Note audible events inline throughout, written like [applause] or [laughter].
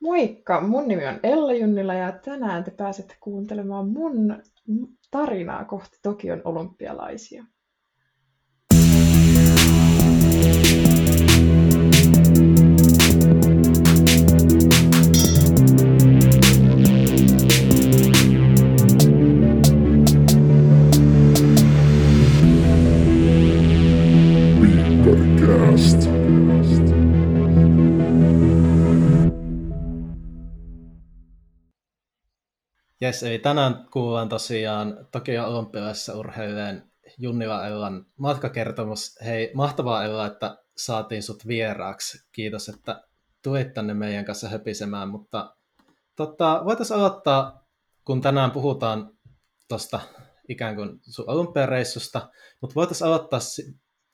Moikka, mun nimi on Ella Junnila ja tänään te pääsette kuuntelemaan mun tarinaa kohti Tokion olympialaisia. Jes, eli tänään kuullaan tosiaan Tokio olympialaisessa urheilijan Junnila Ellan matkakertomus. Hei, mahtavaa Ella, että saatiin sut vieraaksi. Kiitos, että tulit tänne meidän kanssa höpisemään, mutta tota, voitaisiin aloittaa, kun tänään puhutaan tuosta ikään kuin sun olympiareissusta, mutta voitaisiin aloittaa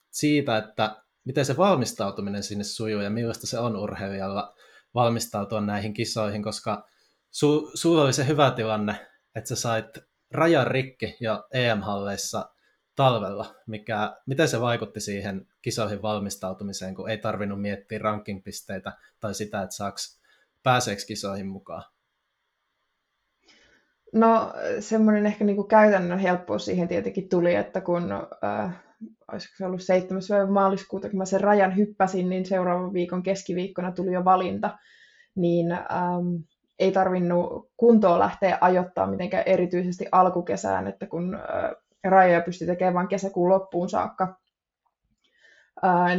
siitä, että miten se valmistautuminen sinne sujuu ja millaista se on urheilijalla valmistautua näihin kisoihin, koska su, sulla oli se hyvä tilanne, että sä sait rajan rikki jo EM-halleissa talvella. Mikä, miten se vaikutti siihen kisoihin valmistautumiseen, kun ei tarvinnut miettiä rankingpisteitä tai sitä, että saaks, pääseekö kisoihin mukaan? No semmoinen ehkä niin kuin käytännön helppous siihen tietenkin tuli, että kun äh, olisiko se ollut 7. maaliskuuta, kun mä sen rajan hyppäsin, niin seuraavan viikon keskiviikkona tuli jo valinta, niin ähm, ei tarvinnut kuntoa lähteä ajoittaa mitenkään erityisesti alkukesään, että kun rajoja pystyi tekemään vain kesäkuun loppuun saakka,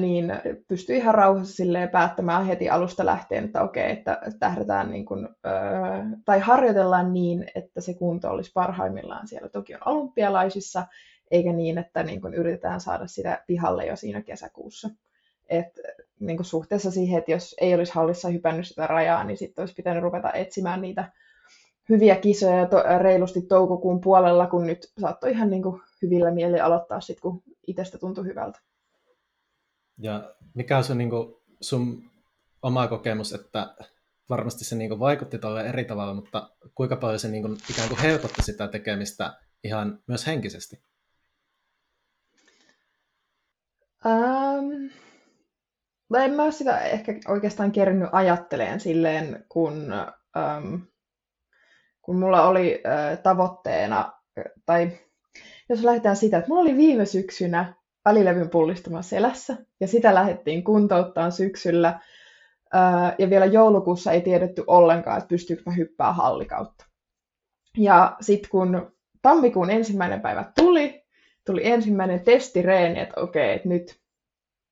niin pystyi ihan rauhassa silleen päättämään heti alusta lähtien, että okei, että tähdätään niin kuin, tai harjoitellaan niin, että se kunto olisi parhaimmillaan siellä Tokion olympialaisissa, eikä niin, että niin kuin yritetään saada sitä pihalle jo siinä kesäkuussa. Et, niin kuin suhteessa siihen, että jos ei olisi hallissa hypännyt sitä rajaa, niin sitten olisi pitänyt ruveta etsimään niitä hyviä kisoja to, reilusti toukokuun puolella, kun nyt saattoi ihan niin kuin hyvillä mieli aloittaa sit, kun itsestä tuntui hyvältä. Ja mikä on sun, niin kuin, sun oma kokemus, että varmasti se niin kuin, vaikutti tuolle eri tavalla, mutta kuinka paljon se niin kuin, ikään kuin helpotti sitä tekemistä ihan myös henkisesti? Um, No en mä sitä ehkä oikeastaan kerännyt ajatteleen silleen, kun, ähm, kun mulla oli äh, tavoitteena, tai jos lähdetään sitä, että mulla oli viime syksynä välilevyn pullistuma selässä, ja sitä lähdettiin kuntouttaa syksyllä, äh, ja vielä joulukuussa ei tiedetty ollenkaan, että pystyykö mä hyppää hallikautta. Ja sitten kun tammikuun ensimmäinen päivä tuli, tuli ensimmäinen testireeni, että okei, että nyt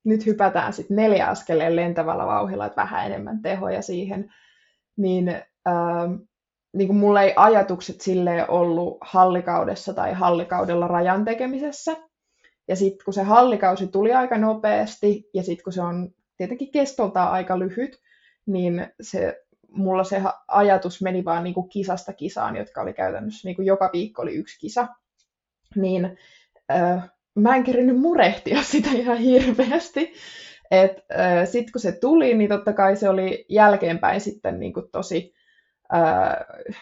nyt hypätään sitten neljä askeleen lentävällä vauhilla, että vähän enemmän tehoja siihen, niin, ähm, niin kuin mulla ei ajatukset sille ollut hallikaudessa tai hallikaudella rajan tekemisessä. Ja sitten kun se hallikausi tuli aika nopeasti, ja sitten kun se on tietenkin kestoltaan aika lyhyt, niin se, mulla se ajatus meni vaan niin kuin kisasta kisaan, jotka oli käytännössä niin kuin joka viikko oli yksi kisa. Niin äh, mä en kerinyt murehtia sitä ihan hirveästi. äh, sitten kun se tuli, niin totta kai se oli jälkeenpäin sitten niin kuin tosi äh,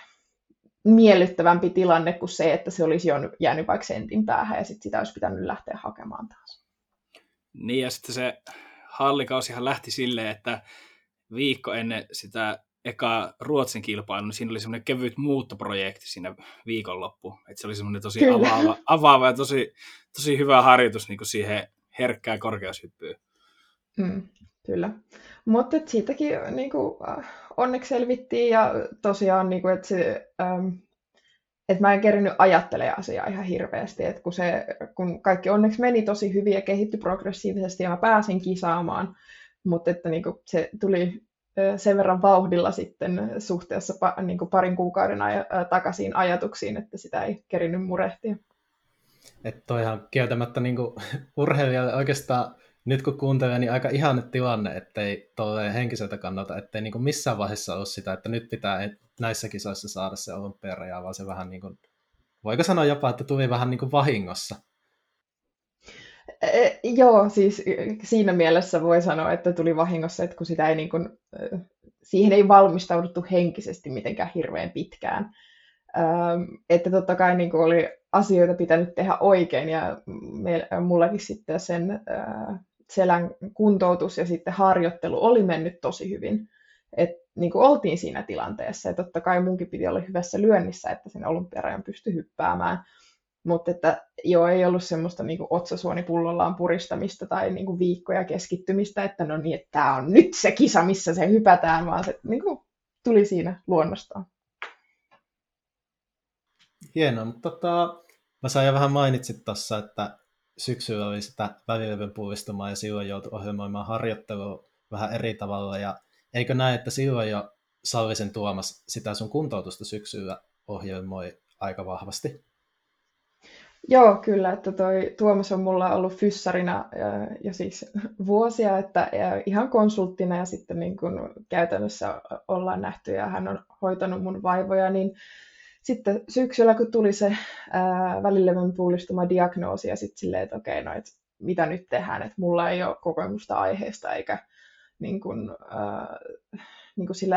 miellyttävämpi tilanne kuin se, että se olisi jäänyt vaikka sentin päähän ja sitten sitä olisi pitänyt lähteä hakemaan taas. Niin ja sitten se hallikausihan lähti silleen, että viikko ennen sitä eka Ruotsin kilpailu, niin siinä oli semmoinen kevyt muuttoprojekti siinä viikonloppu. Että se oli semmoinen tosi avaava, avaava ja tosi, tosi hyvä harjoitus niin kuin siihen herkkään korkeushyppyyn. Mm, kyllä. Mutta siitäkin niin kuin, äh, onneksi selvittiin ja tosiaan, niin kuin, että, se, ähm, että mä en kerinyt ajattelemaan asiaa ihan hirveästi, että kun, se, kun kaikki onneksi meni tosi hyvin ja kehittyi progressiivisesti ja mä pääsin kisaamaan, mutta että niin kuin, se tuli sen verran vauhdilla sitten suhteessa niin kuin parin kuukauden aj- takaisin ajatuksiin, että sitä ei kerinyt murehtia. Että toihan kieltämättä niin kuin [laughs] urheilijalle oikeastaan nyt kun kuuntelee, niin aika ihanne tilanne, ettei tolleen henkiseltä kannalta, ettei niin kuin missään vaiheessa ole sitä, että nyt pitää näissä kisoissa saada se olympiaraja, vaan se vähän niin kuin, voiko sanoa jopa, että tuli vähän niin kuin vahingossa. Joo, siis siinä mielessä voi sanoa, että tuli vahingossa, että kun sitä ei niin kuin, siihen ei valmistauduttu henkisesti mitenkään hirveän pitkään. että totta kai niin kuin oli asioita pitänyt tehdä oikein ja me, mullakin sitten sen selän kuntoutus ja sitten harjoittelu oli mennyt tosi hyvin. Et niin kuin oltiin siinä tilanteessa. Ja totta kai munkin piti olla hyvässä lyönnissä, että sen olympiarajan pystyi hyppäämään. Mutta että joo, ei ollut semmoista niin kuin otsasuonipullollaan puristamista tai niin kuin viikkoja keskittymistä, että no niin, että tämä on nyt se kisa, missä se hypätään, vaan se niin kuin tuli siinä luonnostaan. Hienoa, mutta tota, mä sain jo vähän mainitsit tuossa, että syksyllä oli sitä välilevyn puistumaa ja silloin joutui ohjelmoimaan harjoittelua vähän eri tavalla. Ja eikö näe, että silloin jo Sallisen Tuomas sitä sun kuntoutusta syksyllä ohjelmoi aika vahvasti? Joo, kyllä, että toi Tuomas on mulla ollut fyssarina jo siis vuosia, että ihan konsulttina ja sitten niin kun käytännössä ollaan nähty ja hän on hoitanut mun vaivoja, niin sitten syksyllä, kun tuli se välilevyn pullistuma diagnoosi ja sitten silleen, että okei, no et mitä nyt tehdään, että mulla ei ole kokemusta aiheesta eikä niin kuin, ää, niin kuin sillä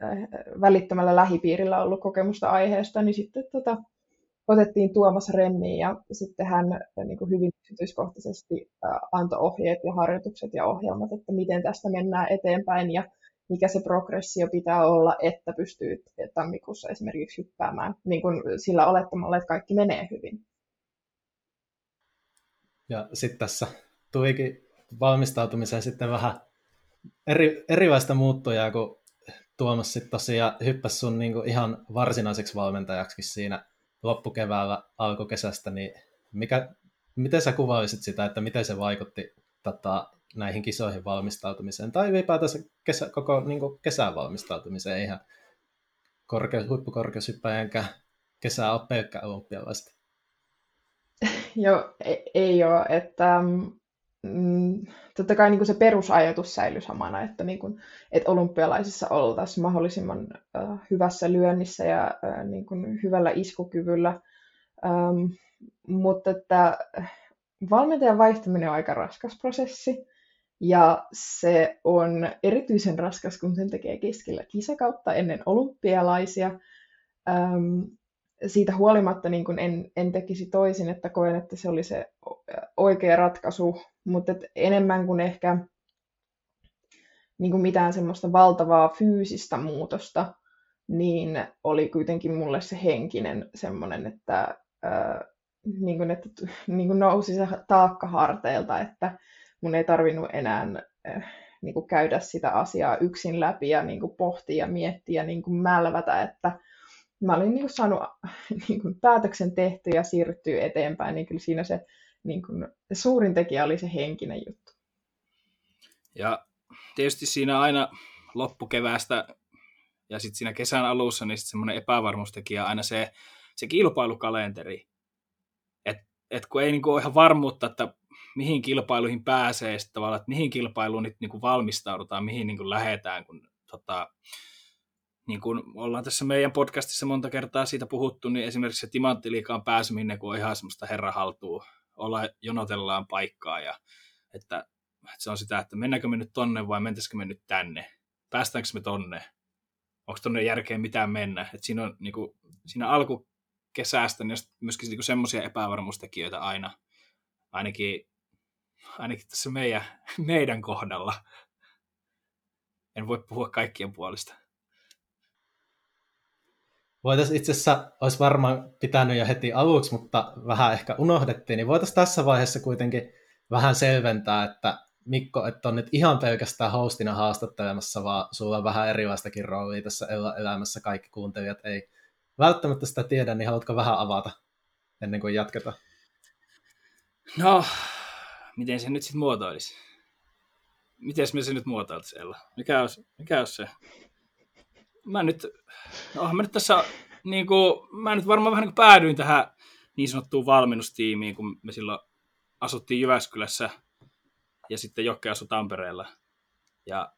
ää, välittömällä lähipiirillä ollut kokemusta aiheesta, niin sitten tota, otettiin Tuomas Remmiin ja sitten hän niin kuin hyvin yksityiskohtaisesti ää, antoi ohjeet ja harjoitukset ja ohjelmat, että miten tästä mennään eteenpäin ja mikä se progressio pitää olla, että pystyy tammikuussa esimerkiksi hyppäämään niin kuin sillä olettamalla, että kaikki menee hyvin. Ja sitten tässä tuikin valmistautumiseen sitten vähän eri, erilaista muuttujaa, kun Tuomas sitten tosiaan hyppäsi sun niinku ihan varsinaiseksi valmentajaksi siinä loppukeväällä alkukesästä, niin mikä, miten sä kuvailisit sitä, että miten se vaikutti tota, näihin kisoihin valmistautumiseen, tai ylipäätänsä kesä, koko niin kesän valmistautumiseen ihan korkeus, huippukorkeushyppäjänkään kesää ole pelkkä olympialaista. [laughs] Joo, ei, ei ole, että mm, totta kai niin kuin se perusajatus säilyi samana, että, niin kuin, että olympialaisissa oltaisiin mahdollisimman äh, hyvässä lyönnissä ja äh, niin kuin hyvällä iskukyvyllä, ähm, mutta että valmentajan vaihtaminen on aika raskas prosessi, ja se on erityisen raskas, kun sen tekee keskellä kisakautta ennen olympialaisia. Ähm, siitä huolimatta niin kun en, en tekisi toisin, että koen, että se oli se oikea ratkaisu, mutta enemmän kuin ehkä niin kuin mitään semmoista valtavaa fyysistä muutosta, niin oli kuitenkin mulle se henkinen semmoinen, että, äh, niin kuin, että niin kuin nousi se taakka harteilta, että mun ei tarvinnut enää äh, niin kuin käydä sitä asiaa yksin läpi ja niin kuin pohtia ja miettiä ja niin kuin mälvätä, että mä olin niin kuin saanut [laughs] niin kuin päätöksen tehty ja siirtyy eteenpäin, niin kyllä siinä se, niin kuin, suurin tekijä oli se henkinen juttu. Ja tietysti siinä aina loppukeväästä ja sitten siinä kesän alussa, niin semmoinen epävarmuustekijä aina se, se kilpailukalenteri. että et kun ei niinku ole ihan varmuutta, että mihin kilpailuihin pääsee, sitten tavallaan, että mihin kilpailuun nyt niin kuin valmistaudutaan, mihin niin kuin lähdetään, kun tota, niin kuin ollaan tässä meidän podcastissa monta kertaa siitä puhuttu, niin esimerkiksi se timanttiliikaan pääseminen, kun on ihan semmoista herrahaltua, olla, jonotellaan paikkaa ja että, että se on sitä, että mennäänkö me nyt tonne vai mentäisikö me nyt tänne, päästäänkö me tonne, onko tonne järkeä mitään mennä, että siinä on niin kuin, siinä alkukesästä niin myöskin niin semmoisia epävarmuustekijöitä aina, ainakin ainakin tässä meidän, meidän kohdalla. En voi puhua kaikkien puolesta. Voitaisiin itse asiassa, olisi varmaan pitänyt jo heti aluksi, mutta vähän ehkä unohdettiin, niin voitaisiin tässä vaiheessa kuitenkin vähän selventää, että Mikko, että on nyt ihan pelkästään hostina haastattelemassa, vaan sulla on vähän erilaistakin roolia tässä elämässä. Kaikki kuuntelijat ei välttämättä sitä tiedä, niin haluatko vähän avata ennen kuin jatketaan? No, miten se nyt sitten muotoilisi? Miten me se nyt muotoilisi, Ella? Mikä olisi, mikä olisi se? Mä nyt, no mä nyt tässä, niin kuin, mä nyt varmaan vähän niin päädyin tähän niin sanottuun valmennustiimiin, kun me silloin asuttiin Jyväskylässä ja sitten Jokke asui Tampereella. Ja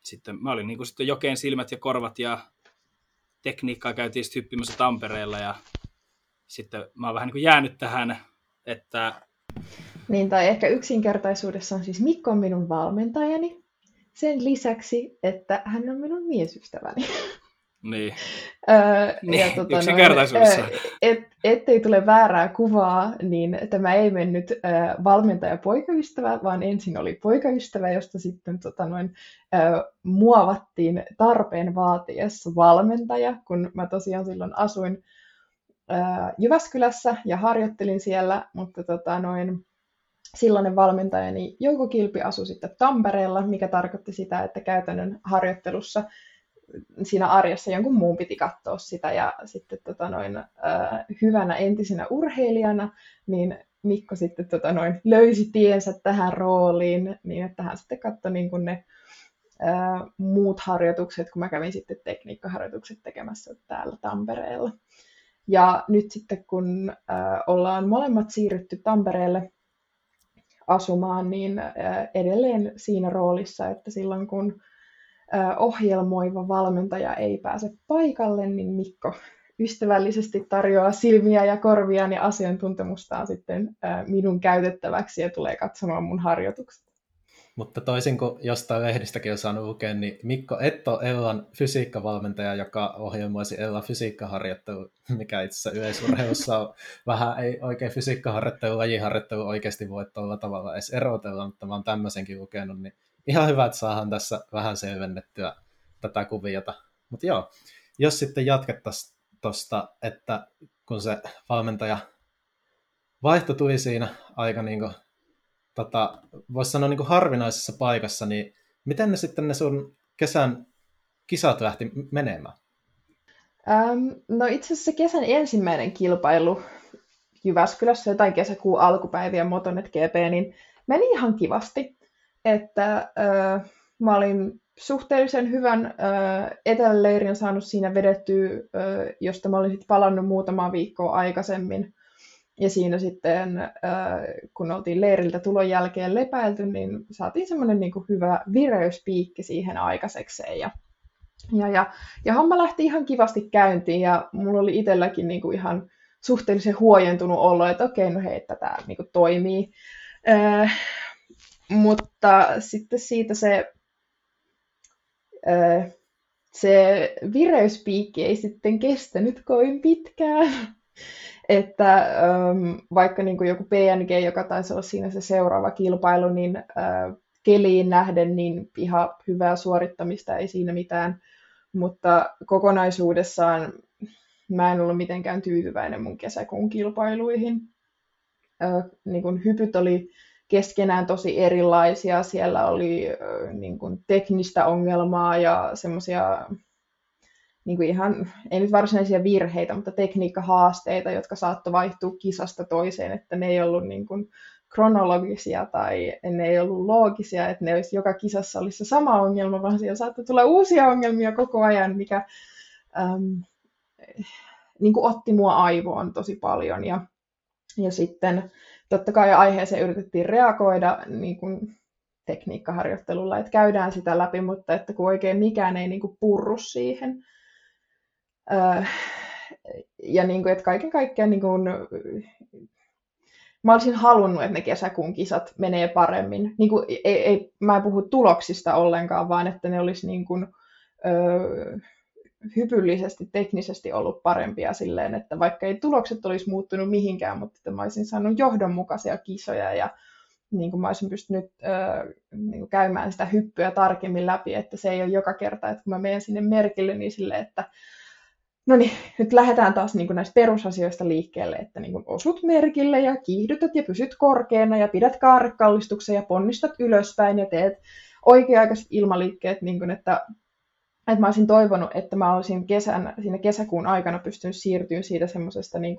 sitten mä olin niin kuin sitten Jokeen silmät ja korvat ja tekniikkaa käytiin sitten hyppimässä Tampereella ja sitten mä oon vähän niin kuin jäänyt tähän, että niin, tai ehkä yksinkertaisuudessaan siis Mikko on minun valmentajani. Sen lisäksi, että hän on minun miesystäväni. [laughs] Niin. Öö, Niin, ja tota, yksinkertaisuudessa. noin, et, ettei tule väärää kuvaa, niin tämä ei mennyt ö, valmentaja poikaystävä, vaan ensin oli poikaystävä, josta sitten tota, noin, ö, muovattiin tarpeen vaatiessa valmentaja, kun mä tosiaan silloin asuin ö, Jyväskylässä ja harjoittelin siellä, mutta tota, noin, silloinen valmentajani Jouko Kilpi asui sitten Tampereella, mikä tarkoitti sitä, että käytännön harjoittelussa siinä arjessa jonkun muun piti katsoa sitä ja sitten tota noin, äh, hyvänä entisenä urheilijana, niin Mikko sitten tota noin, löysi tiensä tähän rooliin, niin että hän sitten katsoi niin kuin ne äh, muut harjoitukset, kun mä kävin sitten tekniikkaharjoitukset tekemässä täällä Tampereella. Ja nyt sitten kun äh, ollaan molemmat siirrytty Tampereelle asumaan, niin äh, edelleen siinä roolissa, että silloin kun ohjelmoiva valmentaja ei pääse paikalle, niin Mikko ystävällisesti tarjoaa silmiä ja korvia ja asiantuntemustaan sitten minun käytettäväksi ja tulee katsomaan mun harjoitukset. Mutta toisin kuin jostain lehdistäkin on saanut lukea, niin Mikko et ole Ellan fysiikkavalmentaja, joka ohjelmoisi Ellan fysiikkaharjoittelu, mikä itse asiassa yleisurheilussa on vähän, ei oikein fysiikkaharjoittelu, lajiharjoittelu oikeasti voi tuolla tavalla edes erotella, mutta mä oon tämmöisenkin lukenut, niin ihan hyvä, että saadaan tässä vähän selvennettyä tätä kuviota. Mutta joo, jos sitten jatkettaisiin tuosta, että kun se valmentaja vaihto tuli siinä aika niin kuin, tota, voisi sanoa niin kuin harvinaisessa paikassa, niin miten ne sitten ne sun kesän kisat lähti menemään? Ähm, no itse asiassa kesän ensimmäinen kilpailu Jyväskylässä jotain kesäkuun alkupäiviä Motonet GP, niin meni ihan kivasti että äh, mä suhteellisen hyvän äh, eteläleirin saanut siinä vedettyä, äh, josta mä olin sitten palannut muutama viikkoa aikaisemmin. Ja siinä sitten, äh, kun oltiin leiriltä tulon jälkeen lepäilty, niin saatiin semmoinen niin hyvä vireyspiikki siihen aikaisekseen. Ja, ja, ja, ja homma lähti ihan kivasti käyntiin ja mulla oli itselläkin niin kuin ihan suhteellisen huojentunut olo, että okei, no hei, tämä niin toimii. Äh, mutta sitten siitä se, se vireyspiikki ei sitten kestänyt kovin pitkään. [laughs] Että vaikka niin kuin joku PNG, joka taisi olla siinä se seuraava kilpailu, niin keliin nähden niin ihan hyvää suorittamista, ei siinä mitään. Mutta kokonaisuudessaan mä en ollut mitenkään tyytyväinen mun kesäkuun kilpailuihin. Niin kun hypyt oli keskenään tosi erilaisia. Siellä oli niin kuin, teknistä ongelmaa ja semmoisia niin ihan, ei nyt varsinaisia virheitä, mutta tekniikkahaasteita, jotka saattoi vaihtua kisasta toiseen, että ne ei ollut niin kuin, kronologisia tai ne ei ollut loogisia, että ne olisi, joka kisassa olisi se sama ongelma, vaan siellä saattoi tulla uusia ongelmia koko ajan, mikä äm, niin kuin otti mua aivoon tosi paljon. Ja, ja sitten totta kai aiheeseen yritettiin reagoida niin kuin tekniikkaharjoittelulla, että käydään sitä läpi, mutta että kun oikein mikään ei niin kuin purru siihen. Öö, ja niin kuin, että kaiken kaikkiaan niin kuin, mä olisin halunnut, että ne kesäkuun kisat menee paremmin. Niin kuin, ei, ei, mä en puhu tuloksista ollenkaan, vaan että ne olisi niin kuin, öö, hypyllisesti, teknisesti ollut parempia silleen, että vaikka ei tulokset olisi muuttunut mihinkään, mutta että mä olisin saanut johdonmukaisia kisoja ja niin kuin mä olisin pystynyt äh, niin kuin käymään sitä hyppyä tarkemmin läpi, että se ei ole joka kerta, että kun mä menen sinne merkille, niin sille, että no niin, nyt lähdetään taas niin kuin näistä perusasioista liikkeelle, että niin kuin osut merkille ja kiihdytät ja pysyt korkeana ja pidät kaarekallistuksen ja ponnistat ylöspäin ja teet oikea-aikaiset ilmaliikkeet, niin kuin, että että mä olisin toivonut, että mä olisin kesän, siinä kesäkuun aikana pystynyt siirtymään siitä semmoisesta niin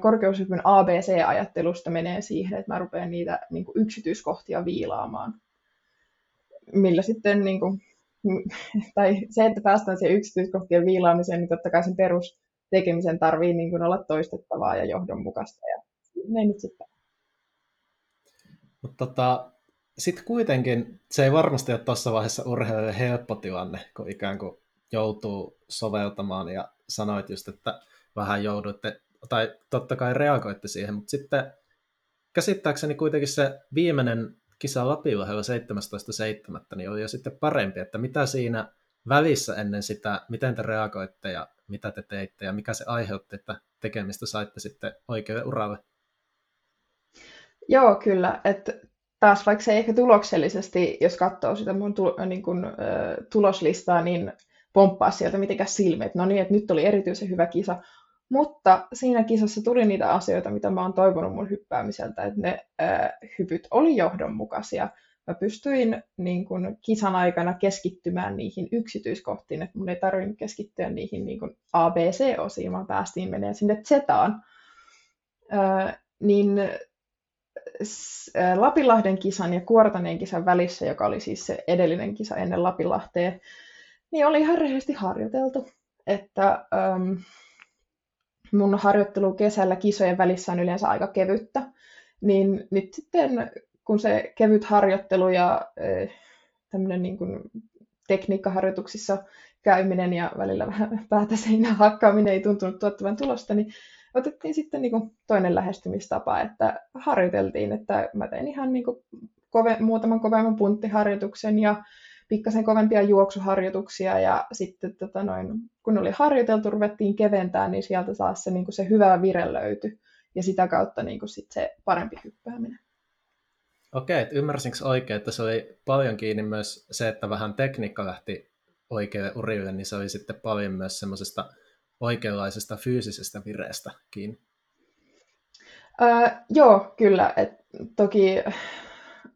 korkeushypyn ABC-ajattelusta menee siihen, että mä rupean niitä niin kuin yksityiskohtia viilaamaan. Millä sitten, niin kuin, [laughs] tai se, että päästään siihen yksityiskohtien viilaamiseen, niin totta kai sen perustekemisen tarvii niin kuin olla toistettavaa ja johdonmukaista. Ja ne nyt sitten. Mutta tota, sitten kuitenkin se ei varmasti ole tuossa vaiheessa urheilijalle helppo tilanne, kun ikään kuin joutuu soveltamaan ja sanoit just, että vähän jouduitte, tai totta kai reagoitte siihen, mutta sitten käsittääkseni kuitenkin se viimeinen kisa Lapilla 17.7. niin oli jo sitten parempi, että mitä siinä välissä ennen sitä, miten te reagoitte ja mitä te teitte ja mikä se aiheutti, että tekemistä saitte sitten oikealle uralle? Joo, kyllä. Että taas vaikka se ehkä tuloksellisesti, jos katsoo sitä mun tu, niin kun, ö, tuloslistaa, niin pomppaa sieltä mitenkään silmiä, no niin, että nyt oli erityisen hyvä kisa, mutta siinä kisassa tuli niitä asioita, mitä mä oon toivonut mun hyppäämiseltä, että ne ää, hypyt oli johdonmukaisia. Mä pystyin niin kun, kisan aikana keskittymään niihin yksityiskohtiin, että mun ei tarvinnut keskittyä niihin niin kun ABC-osiin, vaan päästiin menemään sinne Zetaan. Ää, niin Lapinlahden kisan ja Kuortaneen kisan välissä, joka oli siis se edellinen kisa ennen Lapinlahteen, niin oli ihan rehellisesti harjoiteltu. Että ähm, mun harjoittelu kesällä kisojen välissä on yleensä aika kevyttä, niin nyt sitten kun se kevyt harjoittelu ja äh, tämmöinen niin kuin tekniikkaharjoituksissa käyminen ja välillä vähän [laughs] päätä seinään hakkaaminen ei tuntunut tuottavan tulosta, niin otettiin sitten niin kuin toinen lähestymistapa, että harjoiteltiin, että mä tein ihan niin kuin kove, muutaman kovemman punttiharjoituksen ja pikkasen kovempia juoksuharjoituksia ja sitten tota noin, kun oli harjoiteltu, ruvettiin keventää, niin sieltä taas se, niin kuin se hyvä vire löytyi ja sitä kautta niin kuin sit se parempi hyppääminen. Okei, että ymmärsinkö oikein, että se oli paljon kiinni myös se, että vähän tekniikka lähti oikealle urille, niin se oli sitten paljon myös semmoisesta oikeanlaisesta fyysisestä vireestä kiinni? Öö, joo, kyllä. Et toki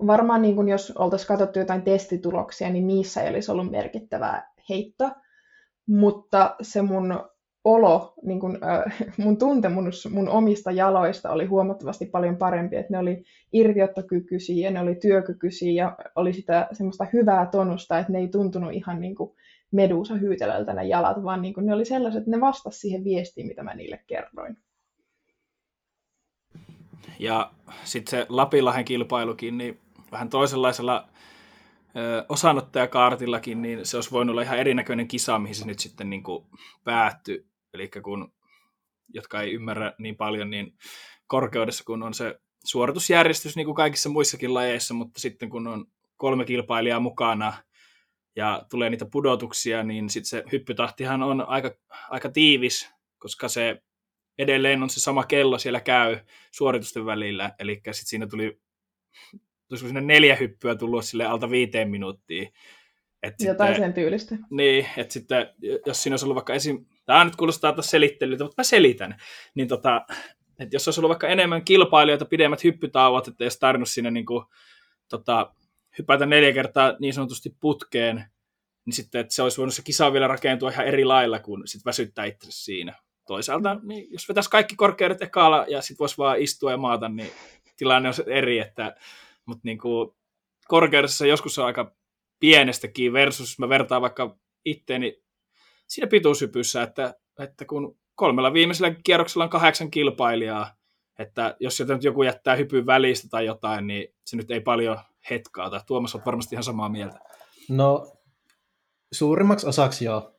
varmaan niin kun jos oltaisiin katsottu jotain testituloksia, niin niissä ei olisi ollut merkittävää heittoa, mutta se mun olo, niin kun, äh, mun tuntemus mun omista jaloista oli huomattavasti paljon parempi, että ne oli irtiottokykyisiä ja ne oli työkykyisiä ja oli sitä semmoista hyvää tonusta, että ne ei tuntunut ihan niin kuin medusa hyytelöltä ne jalat, vaan niin kuin ne oli sellaiset, että ne vastasivat siihen viestiin, mitä mä niille kerroin. Ja sitten se Lapilahen kilpailukin, niin vähän toisenlaisella ö, osanottajakaartillakin, niin se olisi voinut olla ihan erinäköinen kisa, mihin se nyt sitten niin kuin päättyi. Eli kun, jotka ei ymmärrä niin paljon, niin korkeudessa kun on se suoritusjärjestys niin kuin kaikissa muissakin lajeissa, mutta sitten kun on kolme kilpailijaa mukana ja tulee niitä pudotuksia, niin sitten se hyppytahtihan on aika, aika tiivis, koska se edelleen on se sama kello siellä käy suoritusten välillä, eli sitten siinä tuli olisiko sinne neljä hyppyä tullut sille alta viiteen minuuttiin. Et Jotain sitten, sen tyylistä. Niin, että sitten jos siinä olisi ollut vaikka esim... Tämä nyt kuulostaa taas selittelyltä, mutta mä selitän. Niin tota, että jos olisi ollut vaikka enemmän kilpailijoita, pidemmät hyppytauot, että jos tarvinnut siinä niin kuin, tota, hypätä neljä kertaa niin sanotusti putkeen, niin sitten että se olisi voinut se kisa vielä rakentua ihan eri lailla kuin sit väsyttää itse siinä. Toisaalta, niin jos vetäisi kaikki korkeudet ekalla ja sitten voisi vaan istua ja maata, niin tilanne on eri, että mutta niin kuin korkeudessa joskus on aika pienestäkin versus, jos mä vertaan vaikka itteeni siinä pituushypyssä, että, että kun kolmella viimeisellä kierroksella on kahdeksan kilpailijaa, että jos sieltä nyt joku jättää hypyn välistä tai jotain, niin se nyt ei paljon hetkaa. Tai Tuomas on varmasti ihan samaa mieltä. No, suurimmaksi osaksi joo.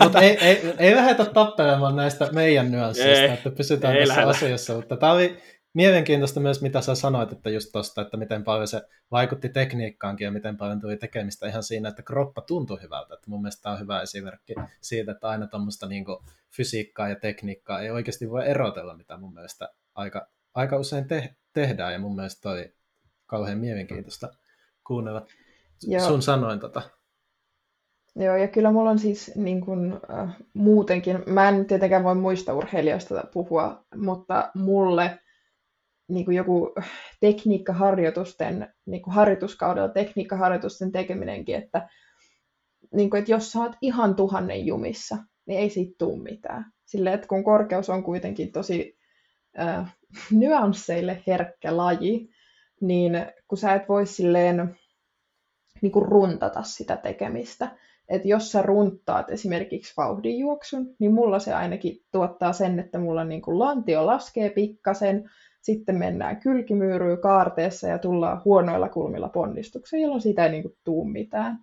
Mutta ei, [laughs] ei, ei, ei lähdetä tappelemaan näistä meidän nyansseista, että pysytään ei tässä lähdetä. asiassa. Mutta tämä oli mielenkiintoista myös, mitä sä sanoit, että just tosta, että miten paljon se vaikutti tekniikkaankin ja miten paljon tuli tekemistä ihan siinä, että kroppa tuntui hyvältä. Että mun mielestä tämä on hyvä esimerkki siitä, että aina tuommoista niin fysiikkaa ja tekniikkaa ei oikeasti voi erotella, mitä mun mielestä aika, aika usein te- tehdään. Ja mun mielestä oli kauhean mielenkiintoista kuunnella Joo. sun sanoin tota. Joo, ja kyllä mulla on siis niin kun, äh, muutenkin, mä en tietenkään voi muista urheilijoista puhua, mutta mulle niin kuin joku tekniikkaharjoitusten, niin kuin harjoituskaudella tekniikkaharjoitusten tekeminenkin, että, niin kuin, että jos sä oot ihan tuhannen jumissa, niin ei siitä tule mitään. Silleen, että kun korkeus on kuitenkin tosi äh, nyansseille herkkä laji, niin kun sä et voi silleen niin kuin runtata sitä tekemistä, että jos sä runttaat esimerkiksi vauhdinjuoksun, niin mulla se ainakin tuottaa sen, että mulla niin kuin lantio laskee pikkasen, sitten mennään kylkimyyryy kaarteessa ja tullaan huonoilla kulmilla ponnistukseen, jolloin siitä ei niin kuin, tuu mitään.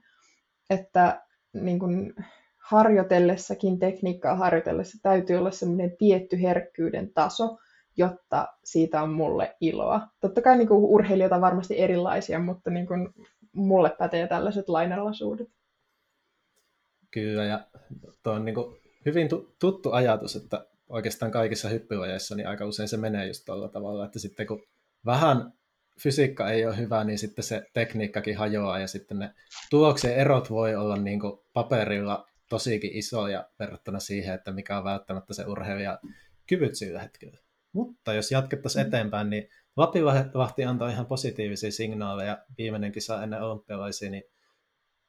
Että niin kuin, harjoitellessakin, tekniikkaa harjoitellessa täytyy olla semmoinen tietty herkkyyden taso, jotta siitä on mulle iloa. Totta kai niin kuin, urheilijoita on varmasti erilaisia, mutta niin kuin, mulle pätee tällaiset lainalaisuudet. Kyllä, ja tuo on niin kuin hyvin tuttu ajatus, että oikeastaan kaikissa hyppylajeissa niin aika usein se menee just tuolla tavalla, että sitten kun vähän fysiikka ei ole hyvä, niin sitten se tekniikkakin hajoaa ja sitten ne tuloksien erot voi olla niin kuin paperilla tosikin isoja verrattuna siihen, että mikä on välttämättä se urheilija kyvyt sillä hetkellä. Mutta jos jatkettaisiin mm. eteenpäin, niin Lapinlahti antoi ihan positiivisia signaaleja viimeinen kisa ennen olympialaisia, niin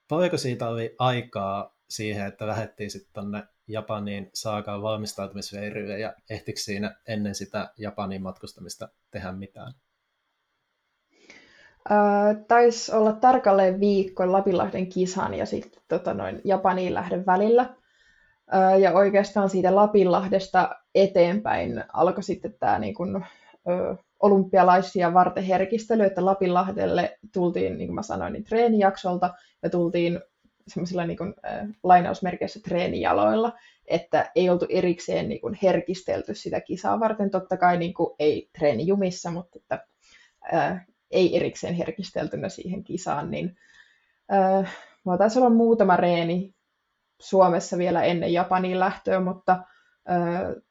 paljonko siitä oli aikaa siihen, että lähdettiin sitten tuonne Japaniin saakaan valmistautumisleirylle ja ehtikö siinä ennen sitä Japanin matkustamista tehdä mitään? Äh, taisi olla tarkalleen viikko Lapinlahden kisan ja sitten tota noin Japaniin lähden välillä. Ja oikeastaan siitä Lapinlahdesta eteenpäin alkoi sitten tämä niin kun, ö, olympialaisia varten herkistely, että Lapinlahdelle tultiin, niin kuin mä sanoin, niin treenijaksolta ja tultiin semmoisilla niin kuin, äh, lainausmerkeissä treenijaloilla, että ei oltu erikseen niin kuin, herkistelty sitä kisaa varten. Totta kai niin kuin, ei treenijumissa, mutta että, äh, ei erikseen herkisteltynä siihen kisaan, niin äh, mulla taisi olla muutama reeni Suomessa vielä ennen Japaniin lähtöä, mutta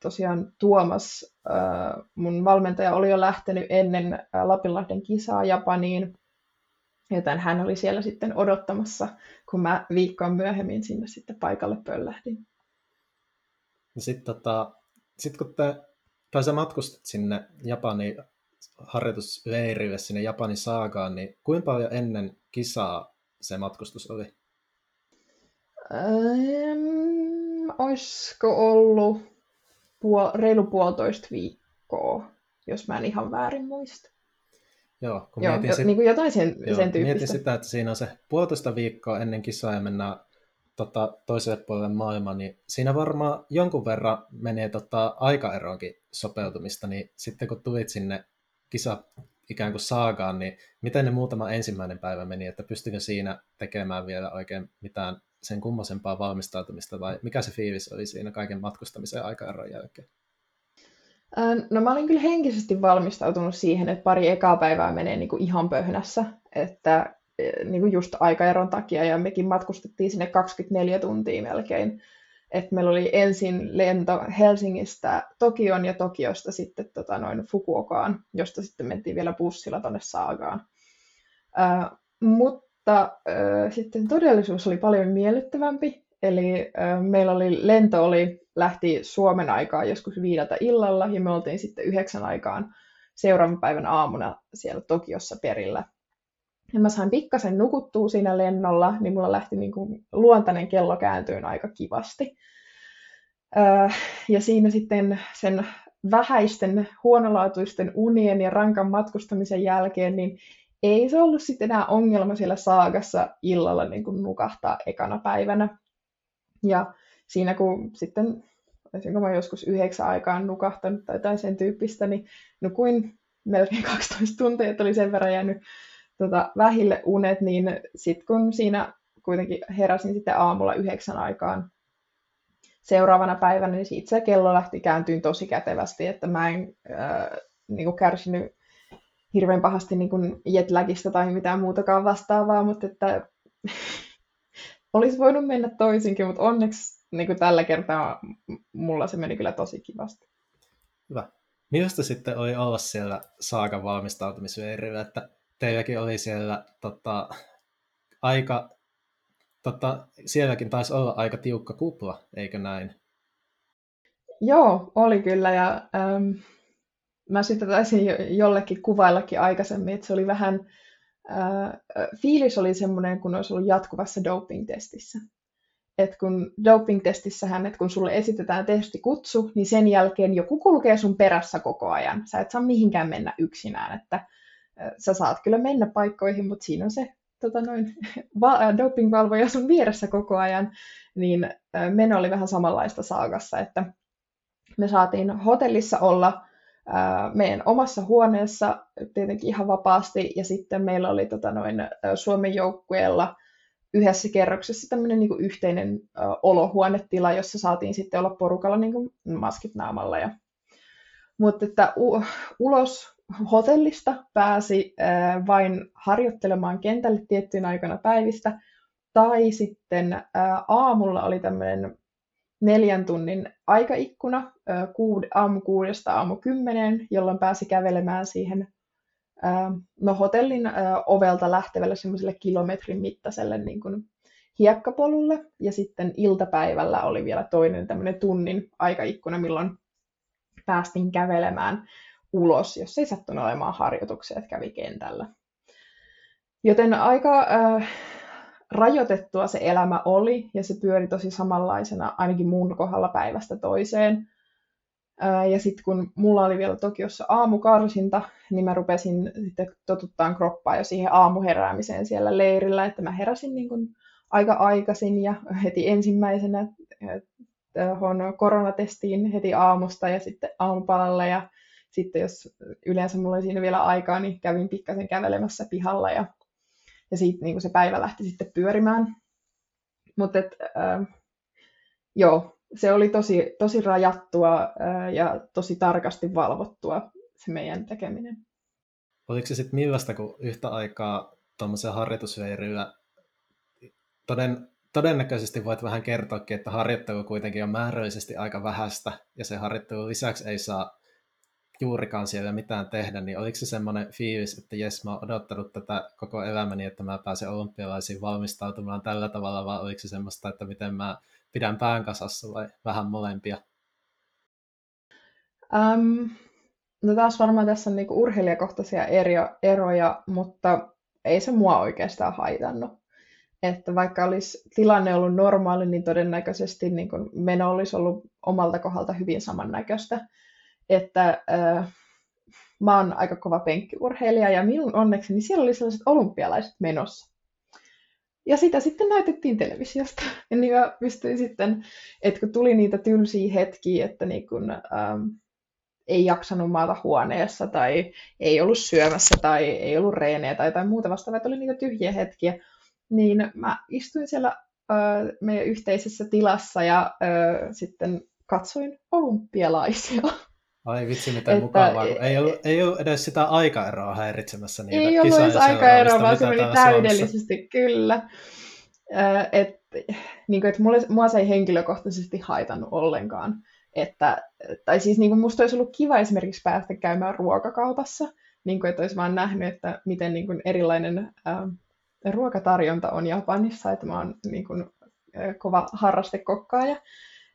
tosiaan Tuomas, mun valmentaja, oli jo lähtenyt ennen Lapinlahden kisaa Japaniin, joten hän oli siellä sitten odottamassa, kun mä viikkoa myöhemmin sinne sitten paikalle pöllähdin. Sitten tota, sit kun te, tai sä matkustit sinne Japaniin harjoitusleirille sinne Japanin saagaan, niin kuinka paljon ennen kisaa se matkustus oli? Ähm, olisiko ollut puol- reilu puolitoista viikkoa, jos mä en ihan väärin muista. Joo, kun joo, mietin, jo, sit... niin kuin jotain sen, joo, sen tyyppistä. Mietin sitä, että siinä on se puolitoista viikkoa ennen kisaa ja mennään tota, toiselle puolelle maailmaa, niin siinä varmaan jonkun verran menee tota, aikaeroonkin sopeutumista, niin sitten kun tulit sinne kisa ikään kuin saagaan, niin miten ne muutama ensimmäinen päivä meni, että pystykö siinä tekemään vielä oikein mitään sen kummosempaa valmistautumista vai mikä se fiilis oli siinä kaiken matkustamisen aikaeron jälkeen? No mä olin kyllä henkisesti valmistautunut siihen, että pari ekaa päivää menee niin kuin ihan pöhnässä, että e, niin kuin just aikaeron takia ja mekin matkustettiin sinne 24 tuntia melkein että meillä oli ensin lento Helsingistä Tokion ja Tokiosta sitten tota, noin Fukuokaan, josta sitten mentiin vielä bussilla tuonne Saagaan. Äh, mutta äh, sitten todellisuus oli paljon miellyttävämpi, eli äh, meillä oli lento oli, lähti Suomen aikaa joskus viideltä illalla ja me oltiin sitten yhdeksän aikaan seuraavan päivän aamuna siellä Tokiossa perillä. Ja mä sain pikkasen nukuttua siinä lennolla, niin mulla lähti niin kuin luontainen kello kääntyyn aika kivasti. Ja siinä sitten sen vähäisten huonolaatuisten unien ja rankan matkustamisen jälkeen, niin ei se ollut sitten enää ongelma siellä saagassa illalla niin kuin nukahtaa ekana päivänä. Ja siinä kun sitten, olisinko mä joskus yhdeksän aikaan nukahtanut tai jotain sen tyyppistä, niin nukuin melkein [laughs] 12 tuntia, että oli sen verran jäänyt tota, vähille unet, niin sitten kun siinä kuitenkin heräsin sitten aamulla yhdeksän aikaan seuraavana päivänä, niin siitä kello lähti kääntyyn tosi kätevästi, että mä en äh, niin kärsinyt hirveän pahasti niin kuin jetlagista tai mitään muutakaan vastaavaa, mutta että [laughs] olisi voinut mennä toisinkin, mutta onneksi niin kuin tällä kertaa mulla se meni kyllä tosi kivasti. Hyvä. Millaista sitten oli olla siellä saakan valmistautumisveirillä, että teilläkin oli siellä tota, aika, tota, sielläkin taisi olla aika tiukka kupla, eikö näin? Joo, oli kyllä ja ähm, mä sitten taisin jo, jollekin kuvaillakin aikaisemmin, että se oli vähän, äh, fiilis oli semmoinen, kun olisi ollut jatkuvassa doping-testissä. Et kun doping-testissähän, että kun sulle esitetään testikutsu, niin sen jälkeen joku kulkee sun perässä koko ajan. Sä et saa mihinkään mennä yksinään, että sä saat kyllä mennä paikkoihin, mutta siinä on se tota noin, [laughs] dopingvalvoja sun vieressä koko ajan, niin meno oli vähän samanlaista saagassa, että me saatiin hotellissa olla meidän omassa huoneessa tietenkin ihan vapaasti, ja sitten meillä oli tota noin, Suomen joukkueella yhdessä kerroksessa tämmöinen niin yhteinen olohuonetila, jossa saatiin sitten olla porukalla niin kuin maskit naamalla. Ja... Mutta että u- ulos hotellista pääsi vain harjoittelemaan kentälle tiettyyn aikana päivistä, tai sitten aamulla oli tämmöinen neljän tunnin aikaikkuna aamu kuudesta aamu kymmeneen, jolloin pääsi kävelemään siihen no, hotellin ovelta lähtevälle semmoiselle kilometrin mittaiselle niin kuin hiekkapolulle. Ja sitten iltapäivällä oli vielä toinen tämmöinen tunnin aikaikkuna, milloin päästiin kävelemään ulos, jos ei sattunut olemaan harjoituksia, että kävi kentällä. Joten aika äh, rajoitettua se elämä oli, ja se pyöri tosi samanlaisena ainakin mun kohdalla päivästä toiseen. Ja sitten kun mulla oli vielä Tokiossa aamukarsinta, niin mä rupesin sitten totuttaan kroppaa jo siihen aamuheräämiseen siellä leirillä, että mä heräsin niin kun aika aikaisin ja heti ensimmäisenä tuohon koronatestiin heti aamusta ja sitten aamupalalle ja sitten jos yleensä mulla oli siinä vielä aikaa, niin kävin pikkasen kävelemässä pihalla ja, ja siitä niin se päivä lähti sitten pyörimään. Mutta äh, joo, se oli tosi, tosi rajattua äh, ja tosi tarkasti valvottua se meidän tekeminen. Oliko se sitten millaista, kun yhtä aikaa tuommoisen harjoitusleiryllä toden, todennäköisesti voit vähän kertoakin, että harjoittelu kuitenkin on määrällisesti aika vähäistä, ja se harjoittelu lisäksi ei saa juurikaan siellä mitään tehdä, niin oliko se semmoinen fiilis, että jes, mä oon odottanut tätä koko elämäni, että mä pääsen olympialaisiin valmistautumaan tällä tavalla, vai oliko se semmoista, että miten mä pidän pään kasassa vai vähän molempia? Um, no taas varmaan tässä on niinku urheilijakohtaisia eroja, mutta ei se mua oikeastaan haitannut että vaikka olisi tilanne ollut normaali, niin todennäköisesti niin meno olisi ollut omalta kohdalta hyvin samannäköistä. Että äh, mä oon aika kova penkkiurheilija ja minun onnekseni siellä oli sellaiset olympialaiset menossa. Ja sitä sitten näytettiin televisiosta. Ja [laughs] niin mä pystyin sitten, että kun tuli niitä tylsiä hetkiä, että niin kun, ähm, ei jaksanut maata huoneessa tai ei ollut syömässä tai ei ollut reenejä tai jotain muuta vastaavaa, että oli niitä tyhjiä hetkiä, niin mä istuin siellä ö, meidän yhteisessä tilassa ja ö, sitten katsoin olympialaisia. [laughs] Ai vitsi, mitä että, mukavaa. Ei ollut, ei ollut edes sitä aikaeroa häiritsemässä niitä Ei ollut edes aikaeroa, vaan se meni täydellisesti, Suomessa. kyllä. Et, niin kuin, että mulle, mua se ei henkilökohtaisesti haitannut ollenkaan. Että, tai siis niin kuin musta olisi ollut kiva esimerkiksi päästä käymään ruokakaupassa, niin kuin, että olisi vaan nähnyt, että miten niin kuin erilainen ruokatarjonta on Japanissa, että mä oon niin kuin, kova harrastekokkaaja,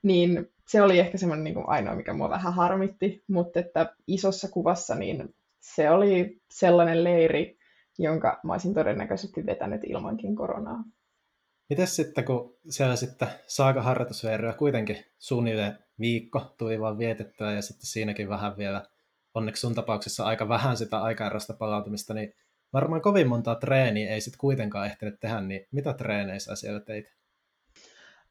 niin se oli ehkä semmoinen niin ainoa, mikä mua vähän harmitti, mutta että isossa kuvassa niin se oli sellainen leiri, jonka mä olisin todennäköisesti vetänyt ilmankin koronaa. Mites sitten, kun siellä sitten saakaharjoitusleiryä kuitenkin suunnilleen viikko tuli vaan vietettyä ja sitten siinäkin vähän vielä, onneksi sun tapauksessa aika vähän sitä aikaerosta palautumista, niin varmaan kovin montaa treeniä ei sitten kuitenkaan ehtinyt tehdä, niin mitä treeneissä siellä teit?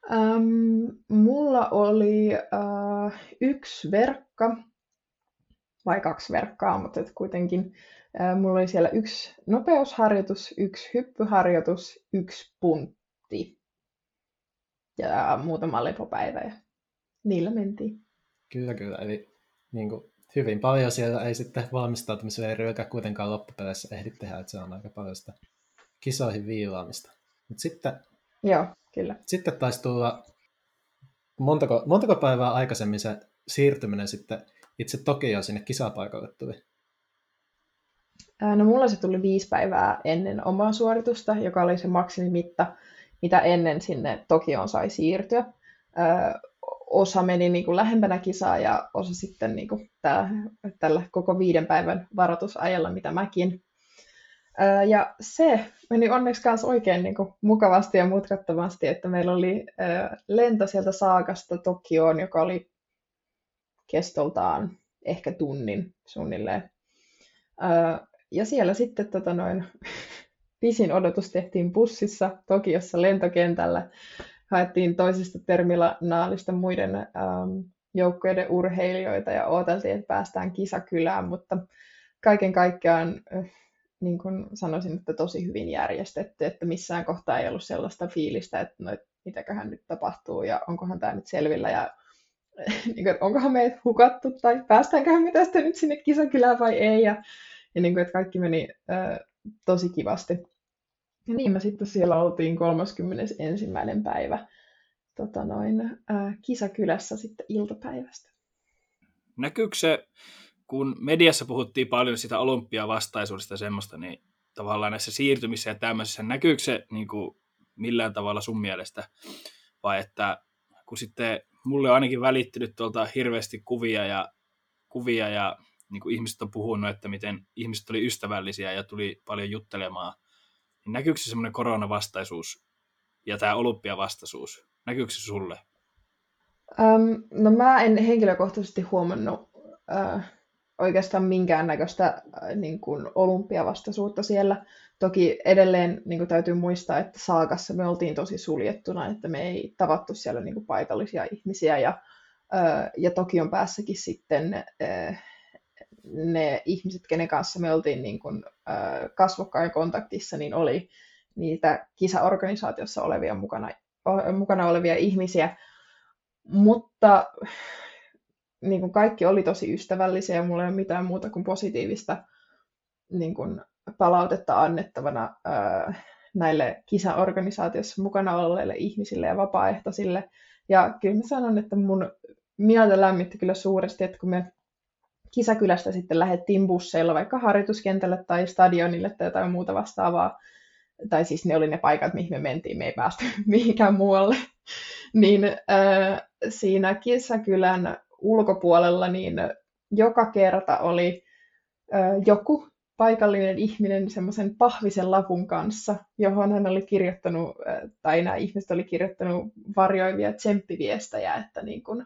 Um, mulla oli uh, yksi verkka, vai kaksi verkkaa, mutta et kuitenkin uh, mulla oli siellä yksi nopeusharjoitus, yksi hyppyharjoitus, yksi puntti ja muutama lepopäivä ja niillä mentiin. Kyllä, kyllä. Eli niin kuin, hyvin paljon siellä ei sitten valmistautumisleiryiltä kuitenkaan loppupeleissä ehdi tehdä, että se on aika paljon sitä kisoihin viilaamista. Mutta sitten, Joo, kyllä. sitten taisi tulla montako, montako päivää aikaisemmin se siirtyminen sitten itse Tokioon sinne kisapaikalle tuli? No mulla se tuli viisi päivää ennen omaa suoritusta, joka oli se maksimimitta, mitä ennen sinne Tokioon sai siirtyä osa meni niin kuin lähempänä kisaa ja osa sitten niin kuin tää, tällä koko viiden päivän varoitusajalla, mitä mäkin. Ja se meni onneksi myös oikein niin kuin mukavasti ja mutkattomasti, että meillä oli lento sieltä Saakasta Tokioon, joka oli kestoltaan ehkä tunnin suunnilleen. Ja siellä sitten tota noin, [laughs] pisin odotus tehtiin bussissa Tokiossa lentokentällä haettiin toisesta terminaalista muiden ähm, joukkueiden urheilijoita ja odoteltiin, että päästään kisakylään, mutta kaiken kaikkiaan äh, niin kuin sanoisin, että tosi hyvin järjestetty, että missään kohtaa ei ollut sellaista fiilistä, että no, että mitäköhän nyt tapahtuu ja onkohan tämä nyt selvillä ja [laughs] niin kuin, onkohan meidät hukattu tai päästäänköhän me tästä nyt sinne kisakylään vai ei ja, ja niin kuin, että kaikki meni äh, tosi kivasti. Ja niin me sitten siellä oltiin 31. päivä tota noin, äh, kisakylässä sitten iltapäivästä. Näkyykö se, kun mediassa puhuttiin paljon sitä olympiavastaisuudesta ja semmoista, niin tavallaan näissä siirtymissä ja tämmöisissä, näkyykö se niin kuin millään tavalla sun mielestä? Vai että kun sitten mulle on ainakin välittynyt tuolta hirveästi kuvia ja, kuvia ja niin kuin ihmiset on puhunut, että miten ihmiset oli ystävällisiä ja tuli paljon juttelemaan, niin näkyykö se semmoinen koronavastaisuus ja tämä olympiavastaisuus? Näkyykö se sulle? Um, no mä en henkilökohtaisesti huomannut oikeastaan minkäännäköistä äh, niin kuin olympiavastaisuutta siellä. Toki edelleen niin kuin täytyy muistaa, että Saakassa me oltiin tosi suljettuna, että me ei tavattu siellä niin kuin paikallisia ihmisiä ja, äh, ja Tokion päässäkin sitten äh, ne ihmiset, kenen kanssa me oltiin niin kuin, kasvokkain kontaktissa, niin oli niitä kisaorganisaatiossa olevia mukana, mukana olevia ihmisiä. Mutta niin kuin kaikki oli tosi ystävällisiä ja mulla ei ole mitään muuta kuin positiivista niin kuin palautetta annettavana ää, näille kisaorganisaatiossa mukana olleille ihmisille ja vapaaehtoisille. Ja kyllä mä sanon, että mun mieltä lämmitti kyllä suuresti, että kun me kisakylästä sitten lähdettiin busseilla vaikka harjoituskentälle tai stadionille tai jotain muuta vastaavaa, tai siis ne oli ne paikat, mihin me mentiin, me ei päästy [laughs] mihinkään muualle, [laughs] niin äh, siinä kisakylän ulkopuolella niin joka kerta oli äh, joku paikallinen ihminen semmoisen pahvisen lapun kanssa, johon hän oli kirjoittanut, äh, tai nämä ihmiset oli kirjoittanut varjoivia tsemppiviestejä, että niin kuin,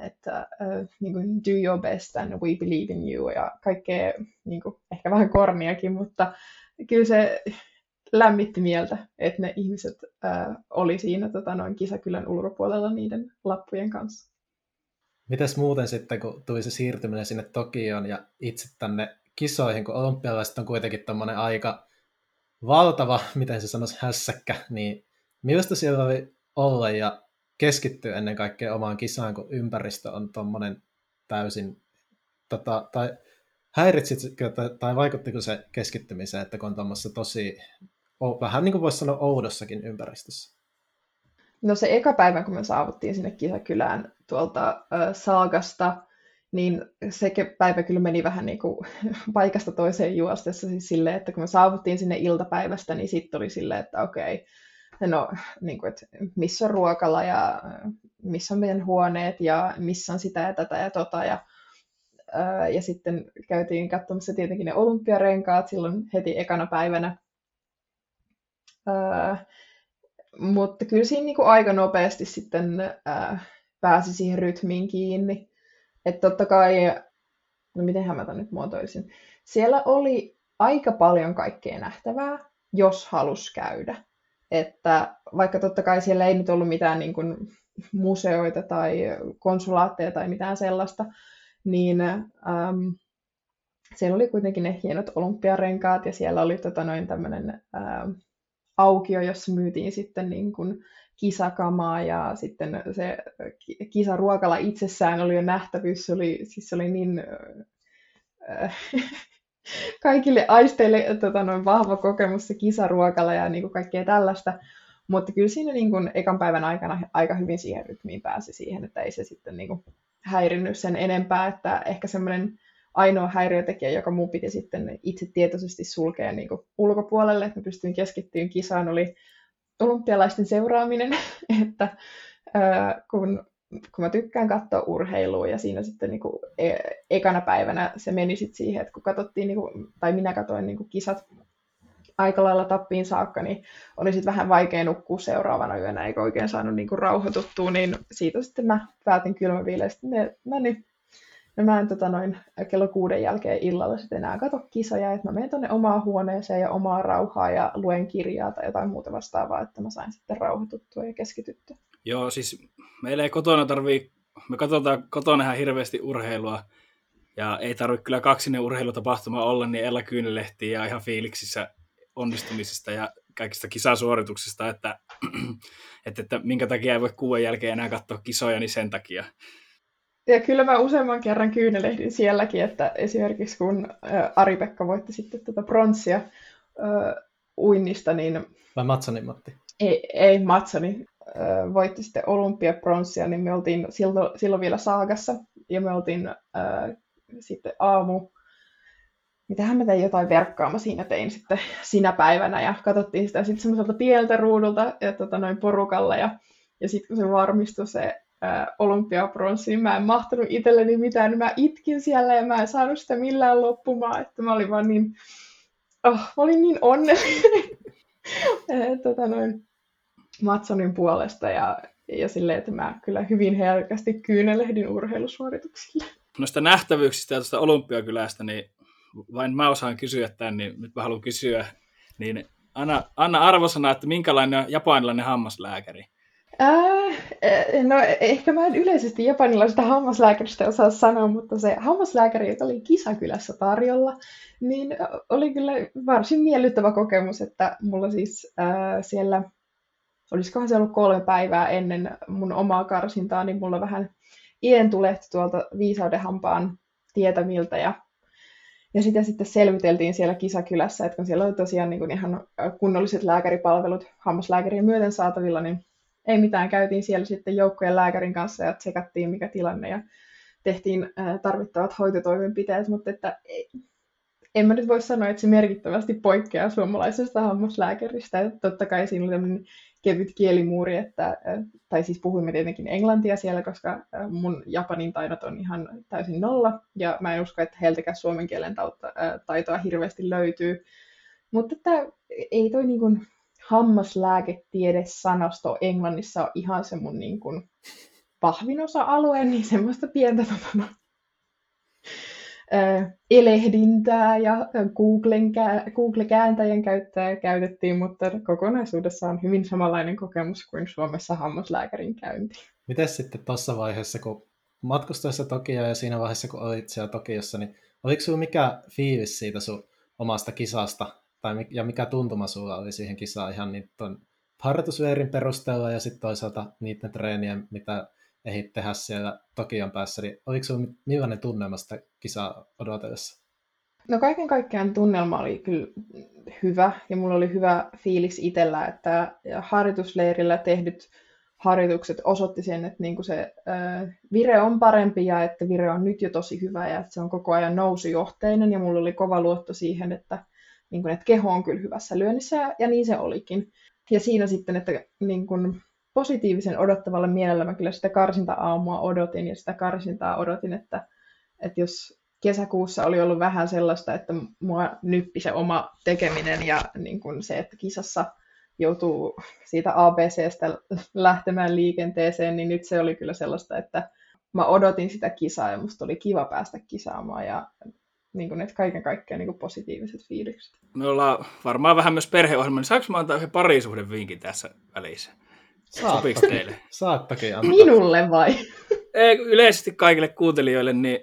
että niin kuin, do your best and we believe in you ja kaikkea niin kuin, ehkä vähän korniakin, mutta kyllä se lämmitti mieltä, että ne ihmiset uh, oli siinä tota, noin kisakylän ulkopuolella niiden lappujen kanssa. Mitäs muuten sitten, kun tuli se siirtyminen sinne Tokioon ja itse tänne kisoihin, kun olympialaiset on kuitenkin tämmöinen aika valtava, [laughs] miten se sanoisi, hässäkkä, niin millaista siellä oli olla ja keskittyä ennen kaikkea omaan kisaan, kun ympäristö on tuommoinen täysin, tota, tai häiritsitkö tai, tai vaikuttiko se keskittymiseen, että kun on tuommoisessa tosi, vähän niin kuin voisi sanoa oudossakin ympäristössä? No se eka päivä, kun me saavuttiin sinne kisakylään tuolta äh, Saagasta, niin se päivä kyllä meni vähän niin kuin [laughs] paikasta toiseen juostessa siis silleen, että kun me saavuttiin sinne iltapäivästä, niin sitten oli silleen, että okei, no, niin kuin, että missä on ruokala ja missä on meidän huoneet ja missä on sitä ja tätä ja tota. Ja, ja sitten käytiin katsomassa tietenkin ne olympiarenkaat silloin heti ekana päivänä. Ää, mutta kyllä siinä niin kuin aika nopeasti sitten ää, pääsi siihen rytmiin kiinni. Että totta kai, no miten mä tämän nyt muotoisin, siellä oli aika paljon kaikkea nähtävää, jos halus käydä. Että vaikka totta kai siellä ei nyt ollut mitään niin kuin museoita tai konsulaatteja tai mitään sellaista, niin äm, siellä oli kuitenkin ne hienot olympiarenkaat ja siellä oli tota noin tämmöinen ähm, aukio, jossa myytiin sitten niin kuin kisakamaa ja sitten se kisaruokala itsessään oli jo nähtävyys, se oli, siis se oli niin äh, [laughs] kaikille aisteille tota, noin vahva kokemus se kisaruokalla ja niin kuin kaikkea tällaista. Mutta kyllä siinä niin kuin ekan päivän aikana aika hyvin siihen rytmiin pääsi siihen, että ei se sitten niin kuin häirinnyt sen enempää, että ehkä semmoinen ainoa häiriötekijä, joka mun piti sitten itse tietoisesti sulkea niin kuin ulkopuolelle, että mä pystyin keskittymään kisaan, oli olympialaisten seuraaminen, [laughs] että ää, kun kun mä tykkään katsoa urheilua ja siinä sitten niin kuin e- ekana päivänä se meni sitten siihen, että kun katsottiin, niin kuin, tai minä katsoin niin kuin kisat aika lailla tappiin saakka, niin oli sitten vähän vaikea nukkua seuraavana yönä, eikä oikein saanut niin kuin rauhoituttua, niin siitä sitten mä päätin kylmäviileesti, että no niin, no mä en tota noin kello kuuden jälkeen illalla sitten enää katso kisoja, että mä menen tuonne omaan huoneeseen ja omaa rauhaa ja luen kirjaa tai jotain muuta vastaavaa, että mä sain sitten rauhoituttua ja keskityttyä. Joo, siis meillä ei kotona tarvii, me katsotaan kotona ihan hirveästi urheilua, ja ei tarvitse kyllä kaksinen urheilutapahtuma olla, niin Ella Kyynelehti ja ihan fiiliksissä onnistumisesta ja kaikista kisasuorituksista, että, [clears throat] että, että minkä takia ei voi kuuden jälkeen enää katsoa kisoja, niin sen takia. Ja kyllä mä useamman kerran kyynelehdin sielläkin, että esimerkiksi kun Ari-Pekka voitti sitten tätä pronssia uinnista, niin... Vai Matsani Matti? Ei, ei Matsani äh, voitti sitten olympiapronssia, niin me oltiin silloin, silloin vielä Saagassa, ja me oltiin äh, sitten aamu, mitähän mä tein jotain verkkaama siinä tein sitten sinä päivänä, ja katsottiin sitä sitten semmoiselta pieneltä ruudulta ja tota, noin porukalla, ja, ja sitten kun se varmistui se olympiapronssi, niin mä en mahtanut itselleni mitään, niin mä itkin siellä ja mä en saanut sitä millään loppumaan, että mä olin vaan niin, oh, mä olin niin onnellinen [laughs] tota noin, Matsonin puolesta ja, ja silleen, että mä kyllä hyvin herkästi kyynelehdin urheilusuorituksille. Noista nähtävyyksistä ja tuosta olympiakylästä, niin vain mä osaan kysyä tämän, niin nyt mä haluan kysyä, niin anna, anna arvosana, että minkälainen on japanilainen hammaslääkäri? Äh, no ehkä mä en yleisesti japanilaisesta hammaslääkäristä osaa sanoa, mutta se hammaslääkäri, joka oli kisakylässä tarjolla, niin oli kyllä varsin miellyttävä kokemus, että mulla siis äh, siellä, olisikohan se ollut kolme päivää ennen mun omaa karsintaa, niin mulla vähän ien tulehti tuolta viisaudenhampaan tietämiltä ja ja sitä sitten selviteltiin siellä kisakylässä, että kun siellä oli tosiaan niin kuin ihan kunnolliset lääkäripalvelut hammaslääkärien myöten saatavilla, niin ei mitään, käytiin siellä sitten joukkojen lääkärin kanssa ja tsekattiin mikä tilanne ja tehtiin tarvittavat hoitotoimenpiteet, mutta että ei, en mä nyt voi sanoa, että se merkittävästi poikkeaa suomalaisesta hammaslääkäristä. Että totta kai siinä oli tämmöinen kevyt kielimuuri, että, tai siis puhuimme tietenkin englantia siellä, koska mun japanin taidot on ihan täysin nolla, ja mä en usko, että heiltäkään suomen kielen taitoa hirveästi löytyy. Mutta että ei toi niin kuin, hammaslääketiede-sanasto Englannissa on ihan se mun niin kuin vahvin osa-alue, niin semmoista pientä tota, no, elehdintää ja Googlen, Google-kääntäjän käyttöä käytettiin, mutta kokonaisuudessaan hyvin samanlainen kokemus kuin Suomessa hammaslääkärin käynti. Miten sitten tuossa vaiheessa, kun matkustaessa Tokioon ja siinä vaiheessa, kun olit siellä Tokiossa, niin oliko sinulla mikä fiilis siitä sun omasta kisasta tai ja mikä tuntuma sulla oli siihen kisaan ihan tuon harjoitusveerin perusteella ja sitten toisaalta niiden treenien, mitä ehdit tehdä siellä Tokion päässä, niin oliko sinulla millainen tunnelma sitä kisaa odotellessa? No kaiken kaikkiaan tunnelma oli kyllä hyvä ja mulla oli hyvä fiilis itsellä, että harjoitusleirillä tehdyt harjoitukset osoitti sen, että niin kuin se äh, vire on parempi ja että vire on nyt jo tosi hyvä ja että se on koko ajan nousujohteinen ja mulla oli kova luotto siihen, että niin kuin, että keho on kyllä hyvässä lyönnissä, ja, ja niin se olikin. Ja siinä sitten, että niin kuin, positiivisen odottavalla mielellä mä kyllä sitä karsinta-aamua odotin, ja sitä karsintaa odotin, että, että jos kesäkuussa oli ollut vähän sellaista, että mua nyppi se oma tekeminen ja niin kuin se, että kisassa joutuu siitä ABCstä lähtemään liikenteeseen, niin nyt se oli kyllä sellaista, että mä odotin sitä kisaa ja musta oli kiva päästä kisaamaan ja niin kuin, että kaiken kaikkiaan niin kuin positiiviset fiilikset. Me ollaan varmaan vähän myös perheohjelma, niin saanko mä antaa yhden parisuhden vinkin tässä välissä? Sopiiko teille? Saattakin antaa. Minulle vai? Ei, yleisesti kaikille kuuntelijoille, niin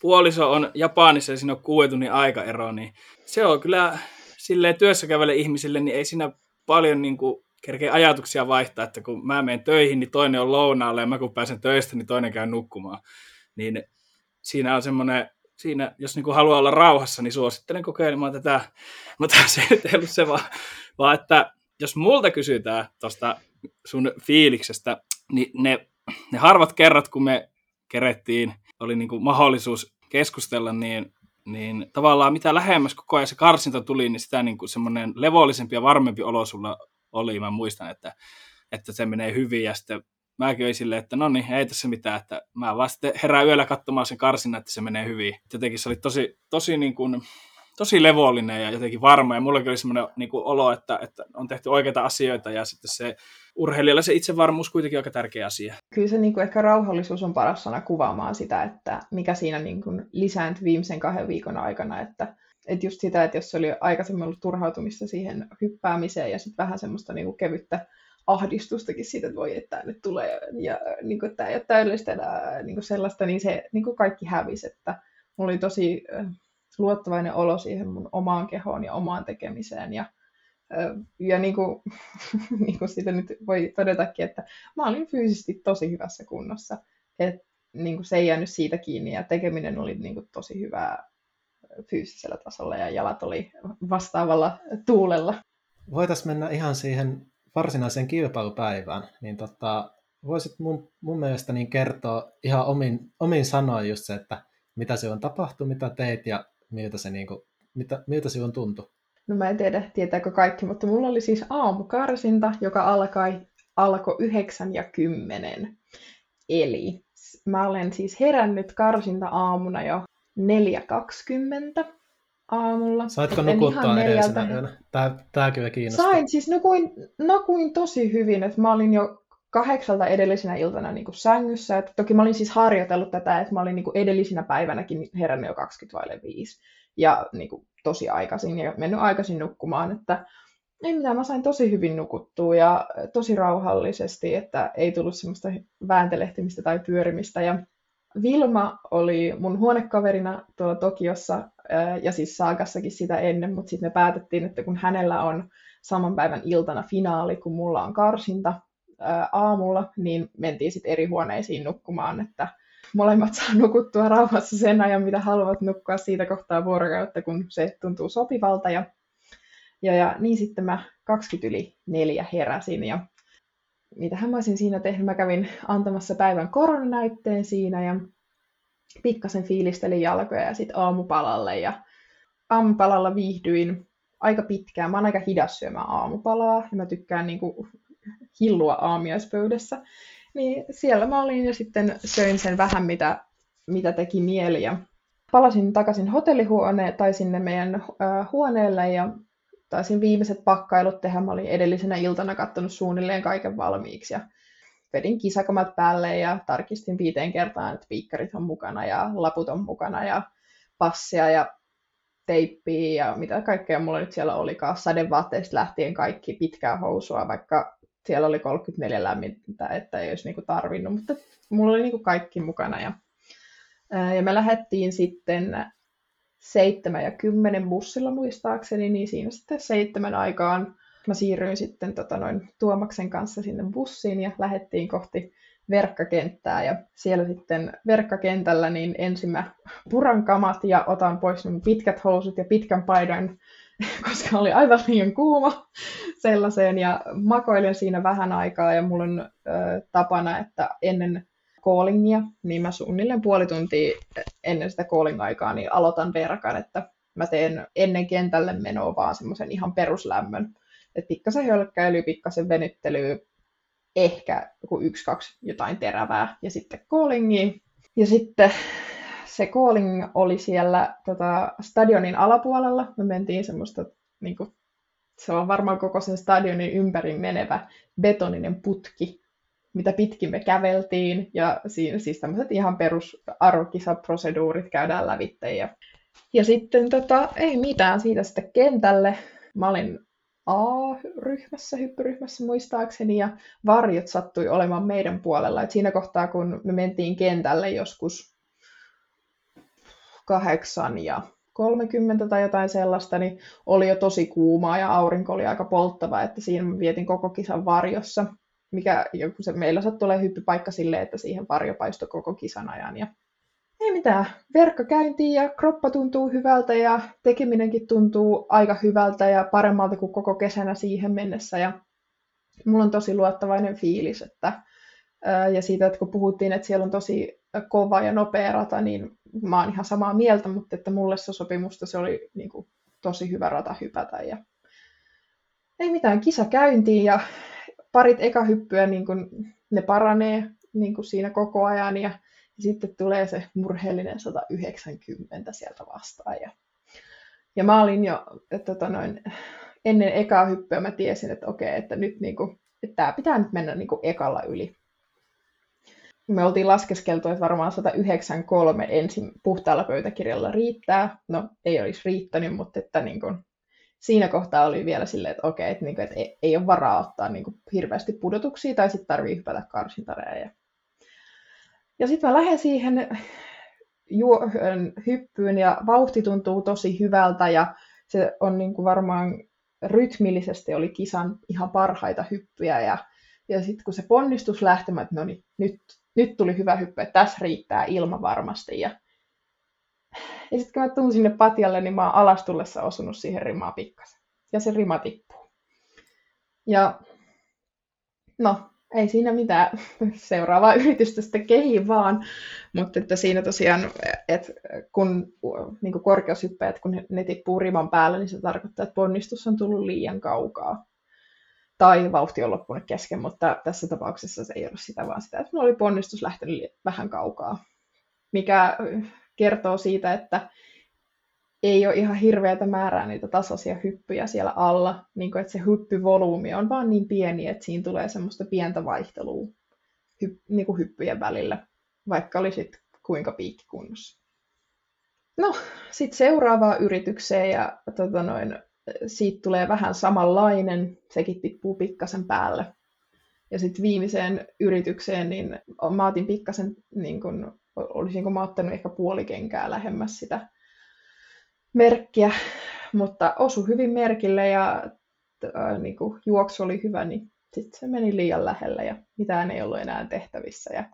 puoliso on Japanissa ja siinä on kuuden tunnin aikaero, niin se on kyllä silleen työssä kävelle ihmisille, niin ei siinä paljon niin kuin, kerkeä ajatuksia vaihtaa, että kun mä menen töihin, niin toinen on lounaalle ja mä kun pääsen töistä, niin toinen käy nukkumaan. Niin siinä on semmoinen siinä, jos niin kuin haluaa olla rauhassa, niin suosittelen kokeilemaan tätä. Mutta se ei ollut se vaan, vaan että jos multa kysytään tuosta sun fiiliksestä, niin ne, ne harvat kerrat, kun me kerettiin, oli niin kuin mahdollisuus keskustella, niin, niin tavallaan mitä lähemmäs koko ajan se karsinta tuli, niin sitä niin kuin semmoinen levollisempi ja varmempi olo sulla oli. Mä muistan, että, että se menee hyvin ja sitten mäkin olin silleen, että no niin, ei tässä mitään, että mä vaan sitten herään yöllä katsomaan sen karsinnan, että se menee hyvin. Jotenkin se oli tosi, tosi niin kuin, tosi levollinen ja jotenkin varma, ja mullakin oli semmoinen niin kuin olo, että, että on tehty oikeita asioita, ja sitten se urheilijalla se itsevarmuus kuitenkin aika tärkeä asia. Kyllä se niin kuin ehkä rauhallisuus on paras sana kuvaamaan sitä, että mikä siinä niin kuin lisääntyi viimeisen kahden viikon aikana, että että just sitä, että jos oli aikaisemmin ollut turhautumista siihen hyppäämiseen ja sitten vähän semmoista niin kuin kevyttä ahdistustakin siitä, että voi, että nyt tulee ja niin kuin, tämä ei ole täydellistä enää, niin kuin sellaista, niin se niin kuin kaikki hävisi, että mulla oli tosi luottavainen olo siihen mun omaan kehoon ja omaan tekemiseen ja ja niin kuin, [laughs] niin kuin siitä nyt voi todetakin, että mä olin fyysisesti tosi hyvässä kunnossa. Et, niin kuin se ei jäänyt siitä kiinni ja tekeminen oli niin kuin, tosi hyvää fyysisellä tasolla ja jalat oli vastaavalla tuulella. voitaisiin mennä ihan siihen varsinaiseen kilpailupäivään, niin tota, voisit mun, mun mielestä niin kertoa ihan omin, omin sanoin just se, että mitä se on tapahtunut, mitä teit ja miltä se, niin kuin, mitä, miltä se on tuntui. No mä en tiedä, tietääkö kaikki, mutta mulla oli siis aamukarsinta, joka alkoi, alkoi 9 ja 10. Eli mä olen siis herännyt karsinta aamuna jo 4.20 aamulla. Saitko nukuttaa edellisenä yönä? Tää, tää kyllä kiinnostaa. Sain, siis nukuin, nukuin tosi hyvin, että mä olin jo kahdeksalta edellisenä iltana niin kuin sängyssä. Et toki mä olin siis harjoitellut tätä, että mä olin niin kuin edellisenä päivänäkin herännyt jo 25 ja niin kuin, tosi aikaisin ja mennyt aikaisin nukkumaan, että ei mitään, mä sain tosi hyvin nukuttua ja tosi rauhallisesti, että ei tullut semmoista vääntelehtimistä tai pyörimistä. Ja Vilma oli mun huonekaverina tuolla Tokiossa ja siis Saagassakin sitä ennen, mutta sitten me päätettiin, että kun hänellä on saman päivän iltana finaali, kun mulla on karsinta aamulla, niin mentiin sitten eri huoneisiin nukkumaan, että molemmat saa nukuttua rauhassa sen ajan, mitä haluavat nukkua siitä kohtaa vuorokautta, kun se tuntuu sopivalta. Ja, ja, ja niin sitten mä 20 yli neljä heräsin ja mitähän mä olisin siinä tehnyt. Mä kävin antamassa päivän koronanäytteen siinä ja pikkasen fiilistelin jalkoja ja sitten aamupalalle. Ja aamupalalla viihdyin aika pitkään. Mä oon aika hidas syömään aamupalaa ja mä tykkään niinku hillua aamiaispöydässä. Niin siellä mä olin ja sitten söin sen vähän, mitä, mitä teki mieli. Ja palasin takaisin hotellihuoneen tai sinne meidän äh, huoneelle ja taisin viimeiset pakkailut tehdä. Mä olin edellisenä iltana katsonut suunnilleen kaiken valmiiksi ja vedin kisakamat päälle ja tarkistin viiteen kertaan, että viikkarit on mukana ja laput on mukana ja passia ja teippiä ja mitä kaikkea mulla nyt siellä olikaan. Sadevaatteista lähtien kaikki pitkää housua, vaikka siellä oli 34 lämmintä, että ei olisi niinku tarvinnut, mutta mulla oli niinku kaikki mukana. Ja, ja me lähdettiin sitten seitsemän ja kymmenen bussilla muistaakseni, niin siinä sitten seitsemän aikaan mä siirryin sitten tota noin, Tuomaksen kanssa sinne bussiin ja lähdettiin kohti verkkakenttää ja siellä sitten verkkakentällä niin ensin mä puran kamat ja otan pois mun pitkät housut ja pitkän paidan [laughs] koska oli aivan liian kuuma sellaiseen ja makoilen siinä vähän aikaa ja mulla on ö, tapana, että ennen callingia, niin mä suunnilleen puoli tuntia ennen sitä calling-aikaa niin aloitan verkan, että mä teen ennen kentälle menoa vaan semmoisen ihan peruslämmön. Että pikkasen hölkkäilyä, pikkasen venyttelyä, ehkä joku yksi, kaksi jotain terävää ja sitten callingi. Ja sitten se calling oli siellä tota, stadionin alapuolella. Me mentiin semmoista, niin kuin, se on varmaan koko sen stadionin ympäri menevä betoninen putki, mitä pitkin me käveltiin. Ja siinä siis tämmöiset ihan perus arvokisaproseduurit käydään lävitteen. Ja, ja sitten tota, ei mitään siitä sitten kentälle. Mä olin A-ryhmässä, hyppyryhmässä muistaakseni, ja varjot sattui olemaan meidän puolella. Et siinä kohtaa, kun me mentiin kentälle joskus kahdeksan ja 30 tai jotain sellaista, niin oli jo tosi kuumaa ja aurinko oli aika polttava, että siinä vietin koko kisan varjossa, mikä se meillä sattui tulee hyppypaikka silleen, että siihen varjo paistoi koko kisan ajan. Ja ei mitään, verkko käyntiin ja kroppa tuntuu hyvältä ja tekeminenkin tuntuu aika hyvältä ja paremmalta kuin koko kesänä siihen mennessä. Ja mulla on tosi luottavainen fiilis, että ja siitä, että kun puhuttiin, että siellä on tosi kova ja nopea rata, niin mä oon ihan samaa mieltä, mutta että mulle se sopimusta se oli niin kuin, tosi hyvä rata hypätä. Ja... Ei mitään, kisa käyntiin ja parit ekahyppyä, niin kuin, ne paranee niin kuin siinä koko ajan ja, ja sitten tulee se murheellinen 190 sieltä vastaan. Ja, ja mä olin jo, tota noin, ennen ekaa hyppyä mä tiesin, että okei, että nyt niin kuin, että tämä pitää nyt mennä niin kuin ekalla yli me oltiin laskeskeltu, että varmaan 193 ensin puhtaalla pöytäkirjalla riittää. No, ei olisi riittänyt, mutta että niin kuin, siinä kohtaa oli vielä silleen, että okei, että, niin kuin, että ei, ei ole varaa ottaa niin kuin, hirveästi pudotuksia, tai sitten tarvii hypätä karsintareja. Ja sitten mä lähden siihen juo, hyppyyn, ja vauhti tuntuu tosi hyvältä, ja se on niin kuin varmaan rytmillisesti oli kisan ihan parhaita hyppyjä, ja, ja sitten kun se ponnistus lähtemä, että no niin, nyt nyt tuli hyvä hyppy, että tässä riittää ilma varmasti. Ja, ja sitten kun mä tuun sinne patjalle, niin mä oon alastullessa osunut siihen rimaa pikkasen. Ja se rima tippuu. Ja no, ei siinä mitään [laughs] seuraavaa yritystä sitten kehi vaan, mutta että siinä tosiaan, että kun niin korkeushyppäjät, kun ne tippuu riman päälle, niin se tarkoittaa, että ponnistus on tullut liian kaukaa. Tai vauhti on loppunut kesken, mutta tässä tapauksessa se ei ole sitä, vaan sitä, että oli ponnistus lähtenyt vähän kaukaa. Mikä kertoo siitä, että ei ole ihan hirveätä määrää niitä tasaisia hyppyjä siellä alla, niin kuin, että se hyppyvolyymi on vaan niin pieni, että siinä tulee semmoista pientä vaihtelua hy, niin kuin hyppyjen välillä, vaikka olisit kuinka piikkikunnossa. No, sitten seuraavaan yritykseen ja tota noin, siitä tulee vähän samanlainen, sekin tippuu pikkasen päälle. Ja sitten viimeiseen yritykseen, niin mä otin pikkasen, niin kun, olisinko mä ottanut ehkä puolikenkää lähemmäs sitä merkkiä, mutta osu hyvin merkille ja äh, niin kuin juoksu oli hyvä, niin sitten se meni liian lähelle ja mitään ei ollut enää tehtävissä. Ja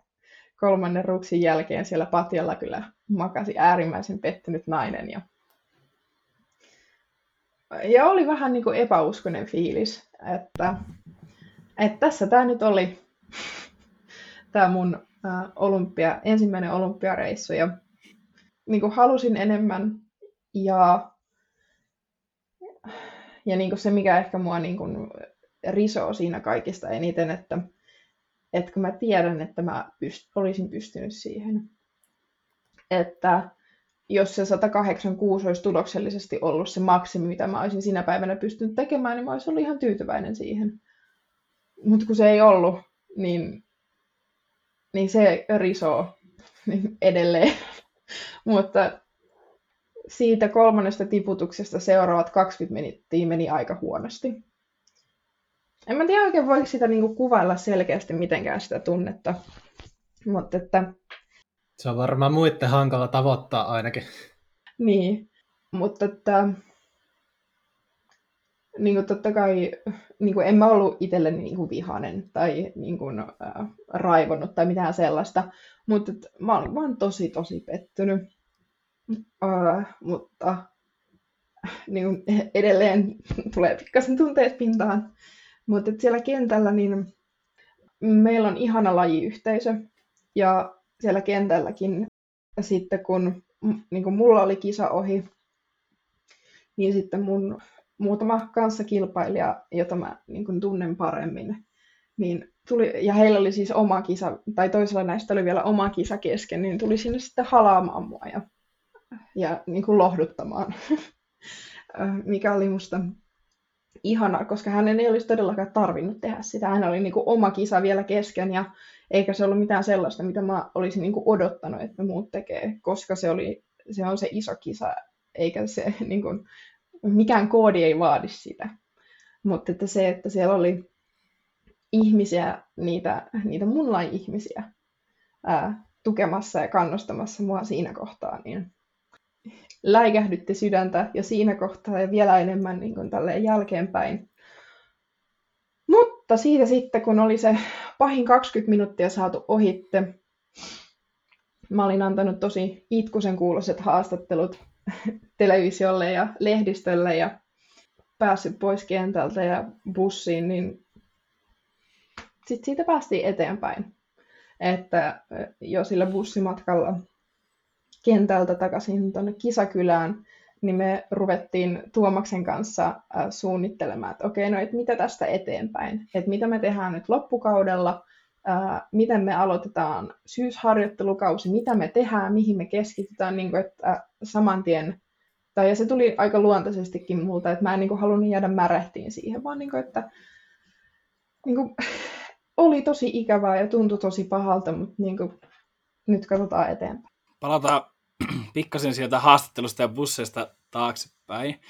kolmannen ruksin jälkeen siellä patjalla kyllä makasi äärimmäisen pettynyt nainen. Ja, ja oli vähän niin kuin epäuskonen fiilis, että, että tässä tämä nyt oli [laughs] tämä mun äh, olympia, ensimmäinen olympiareissu. Ja niin kuin halusin enemmän, ja, ja niin kuin se, mikä ehkä mua niin kuin risoo siinä kaikista eniten, että, että kun mä tiedän, että mä pyst- olisin pystynyt siihen, että jos se 186 olisi tuloksellisesti ollut se maksimi, mitä mä olisin sinä päivänä pystynyt tekemään, niin mä olisin ollut ihan tyytyväinen siihen. Mutta kun se ei ollut, niin, niin se risoo [laughs] edelleen. Mutta siitä kolmannesta tiputuksesta seuraavat 20 minuuttia meni aika huonosti. En mä tiedä oikein voiko sitä niinku kuvailla selkeästi mitenkään sitä tunnetta, mutta että... Se on varmaan muiden hankala tavoittaa ainakin. Niin, mutta että niin kuin totta kai niin kuin en mä ollut itselleni niin kuin vihanen tai niin kuin, äh, raivonnut tai mitään sellaista, mutta että mä olin vaan tosi tosi pettynyt. Uh, mutta niin edelleen tulee pikkasen tunteet pintaan. Mutta siellä kentällä niin meillä on ihana lajiyhteisö. Ja siellä kentälläkin sitten kun niin kuin mulla oli kisa ohi, niin sitten mun muutama kanssakilpailija, jota mä niin kuin tunnen paremmin, niin tuli, ja heillä oli siis oma kisa, tai toisella näistä oli vielä oma kisa kesken, niin tuli sinne sitten halaamaan mua. Ja ja niin kuin lohduttamaan, [laughs] mikä oli musta ihanaa, koska hänen ei olisi todellakaan tarvinnut tehdä sitä. Hän oli niin kuin oma kisa vielä kesken ja eikä se ollut mitään sellaista, mitä mä olisin niin kuin odottanut, että muut tekee, koska se, oli, se on se iso kisa, eikä se niin kuin, mikään koodi ei vaadi sitä. Mutta että se, että siellä oli ihmisiä, niitä, niitä mun ihmisiä, tukemassa ja kannustamassa mua siinä kohtaa, niin läikähdytti sydäntä jo siinä kohtaa ja vielä enemmän niin kuin tälleen jälkeenpäin. Mutta siitä sitten, kun oli se pahin 20 minuuttia saatu ohitte, mä olin antanut tosi itkusen kuuloiset haastattelut [laughs] televisiolle ja lehdistölle ja päässyt pois kentältä ja bussiin, niin sitten siitä päästiin eteenpäin. Että jo sillä bussimatkalla kentältä takaisin tuonne kisakylään, niin me ruvettiin Tuomaksen kanssa äh, suunnittelemaan, että okei, no et mitä tästä eteenpäin, että mitä me tehdään nyt loppukaudella, äh, miten me aloitetaan syysharjoittelukausi, mitä me tehdään, mihin me keskitytään, niin kuin, että äh, saman tien, tai ja se tuli aika luontaisestikin multa, että mä en niin kuin, halunnut jäädä märehtiin siihen, vaan niin kuin, että niin kuin, oli tosi ikävää ja tuntui tosi pahalta, mutta niin kuin, nyt katsotaan eteenpäin palataan [clears throat] pikkasen sieltä haastattelusta ja busseista taaksepäin,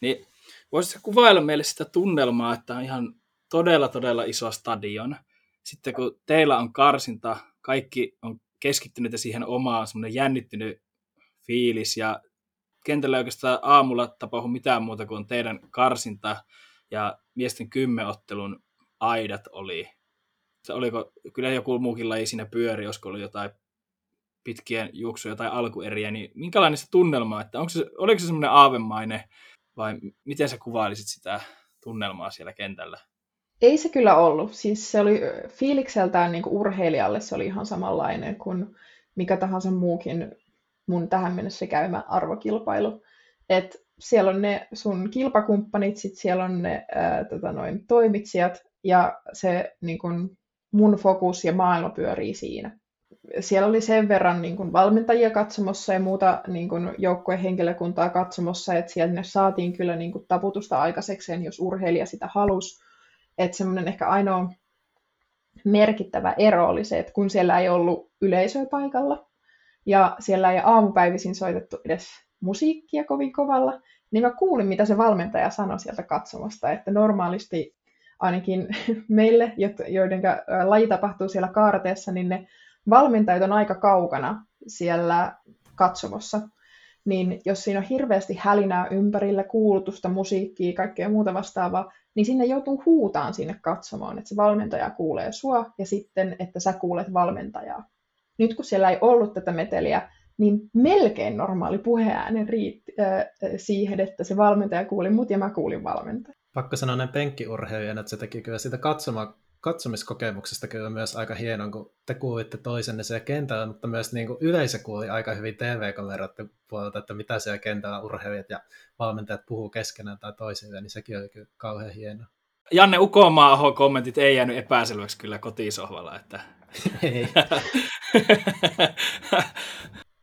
niin voisitko kuvailla meille sitä tunnelmaa, että on ihan todella, todella iso stadion. Sitten kun teillä on karsinta, kaikki on keskittynyt siihen omaan semmoinen jännittynyt fiilis ja kentällä oikeastaan aamulla tapahdu mitään muuta kuin teidän karsinta ja miesten kymmenottelun aidat oli. Se oliko, kyllä joku muukin laji siinä pyöri, olisiko ollut jotain pitkien juoksuja tai alkueriä, niin minkälainen se tunnelma, että onko se, oliko se semmoinen aavemainen vai miten sä kuvailisit sitä tunnelmaa siellä kentällä? Ei se kyllä ollut. Siis se oli fiilikseltään niin kuin urheilijalle se oli ihan samanlainen kuin mikä tahansa muukin mun tähän mennessä käymä arvokilpailu. Et siellä on ne sun kilpakumppanit, sit siellä on ne ää, tota noin, toimitsijat ja se niin kun, mun fokus ja maailma pyörii siinä. Siellä oli sen verran niin kun, valmentajia katsomossa ja muuta niin kun, joukkueen henkilökuntaa katsomossa, että siellä saatiin kyllä niin kun, taputusta aikaisekseen, jos urheilija sitä halusi. Että semmoinen ehkä ainoa merkittävä ero oli se, että kun siellä ei ollut yleisöä paikalla ja siellä ei aamupäivisin soitettu edes musiikkia kovin kovalla, niin mä kuulin, mitä se valmentaja sanoi sieltä katsomasta, että normaalisti ainakin [laughs] meille, joiden laji tapahtuu siellä kaarteessa, niin ne valmentajat on aika kaukana siellä katsomossa. Niin jos siinä on hirveästi hälinää ympärillä, kuulutusta, musiikkia, kaikkea muuta vastaavaa, niin sinne joutuu huutaan sinne katsomaan, että se valmentaja kuulee sua ja sitten, että sä kuulet valmentajaa. Nyt kun siellä ei ollut tätä meteliä, niin melkein normaali puheäänen riitti äh, siihen, että se valmentaja kuuli mut ja mä kuulin valmentaja. Pakko sanoa näin penkkiurheilijan, että se teki kyllä sitä katsoma, katsomiskokemuksesta kyllä myös aika hienon, kun te kuulitte toisenne siellä kentällä, mutta myös niin kuin yleisö kuuli aika hyvin TV-kameroiden puolelta, että mitä siellä kentällä urheilijat ja valmentajat puhuu keskenään tai toisilleen, niin sekin oli kyllä kauhean hienoa. Janne Ukomaa kommentit ei jäänyt epäselväksi kyllä kotisohvalla, että... ei. [laughs]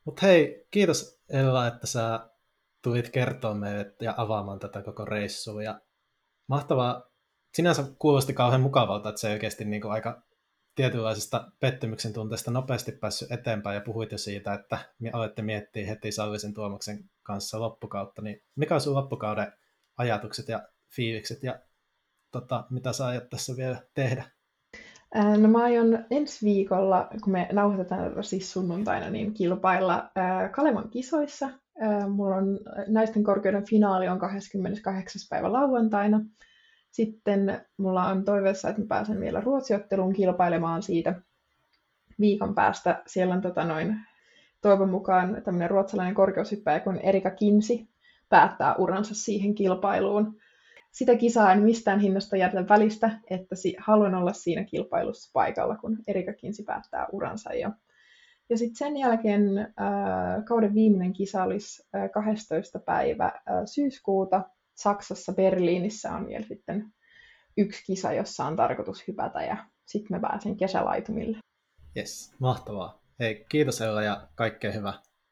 Mutta hei, kiitos Ella, että sä tulit kertoa meille ja avaamaan tätä koko reissua. Ja mahtavaa, sinänsä kuulosti kauhean mukavalta, että se oikeasti niin kuin aika tietynlaisesta pettymyksen tunteesta nopeasti päässyt eteenpäin ja puhuit jo siitä, että me olette miettiä heti Sallisen Tuomaksen kanssa loppukautta, niin mikä on sun loppukauden ajatukset ja fiilikset ja tota, mitä sä aiot tässä vielä tehdä? No mä aion ensi viikolla, kun me nauhoitetaan siis sunnuntaina, niin kilpailla Kalevan kisoissa. Mulla on naisten korkeuden finaali on 28. päivä lauantaina. Sitten mulla on toiveessa, että mä pääsen vielä ruotsiotteluun kilpailemaan siitä viikon päästä. Siellä on tota noin, toivon mukaan tämmöinen ruotsalainen korkeushyppäjä kun Erika Kinsi päättää uransa siihen kilpailuun sitä kisaa en mistään hinnasta jätä välistä, että si- haluan olla siinä kilpailussa paikalla, kun Erika Kinsi päättää uransa. Ja, ja sitten sen jälkeen äh, kauden viimeinen kisa olisi äh, 12. päivä äh, syyskuuta Saksassa Berliinissä on vielä sitten yksi kisa, jossa on tarkoitus hypätä ja sitten mä pääsen kesälaitumille. Yes, mahtavaa. Hei, kiitos Ella ja kaikkea hyvää.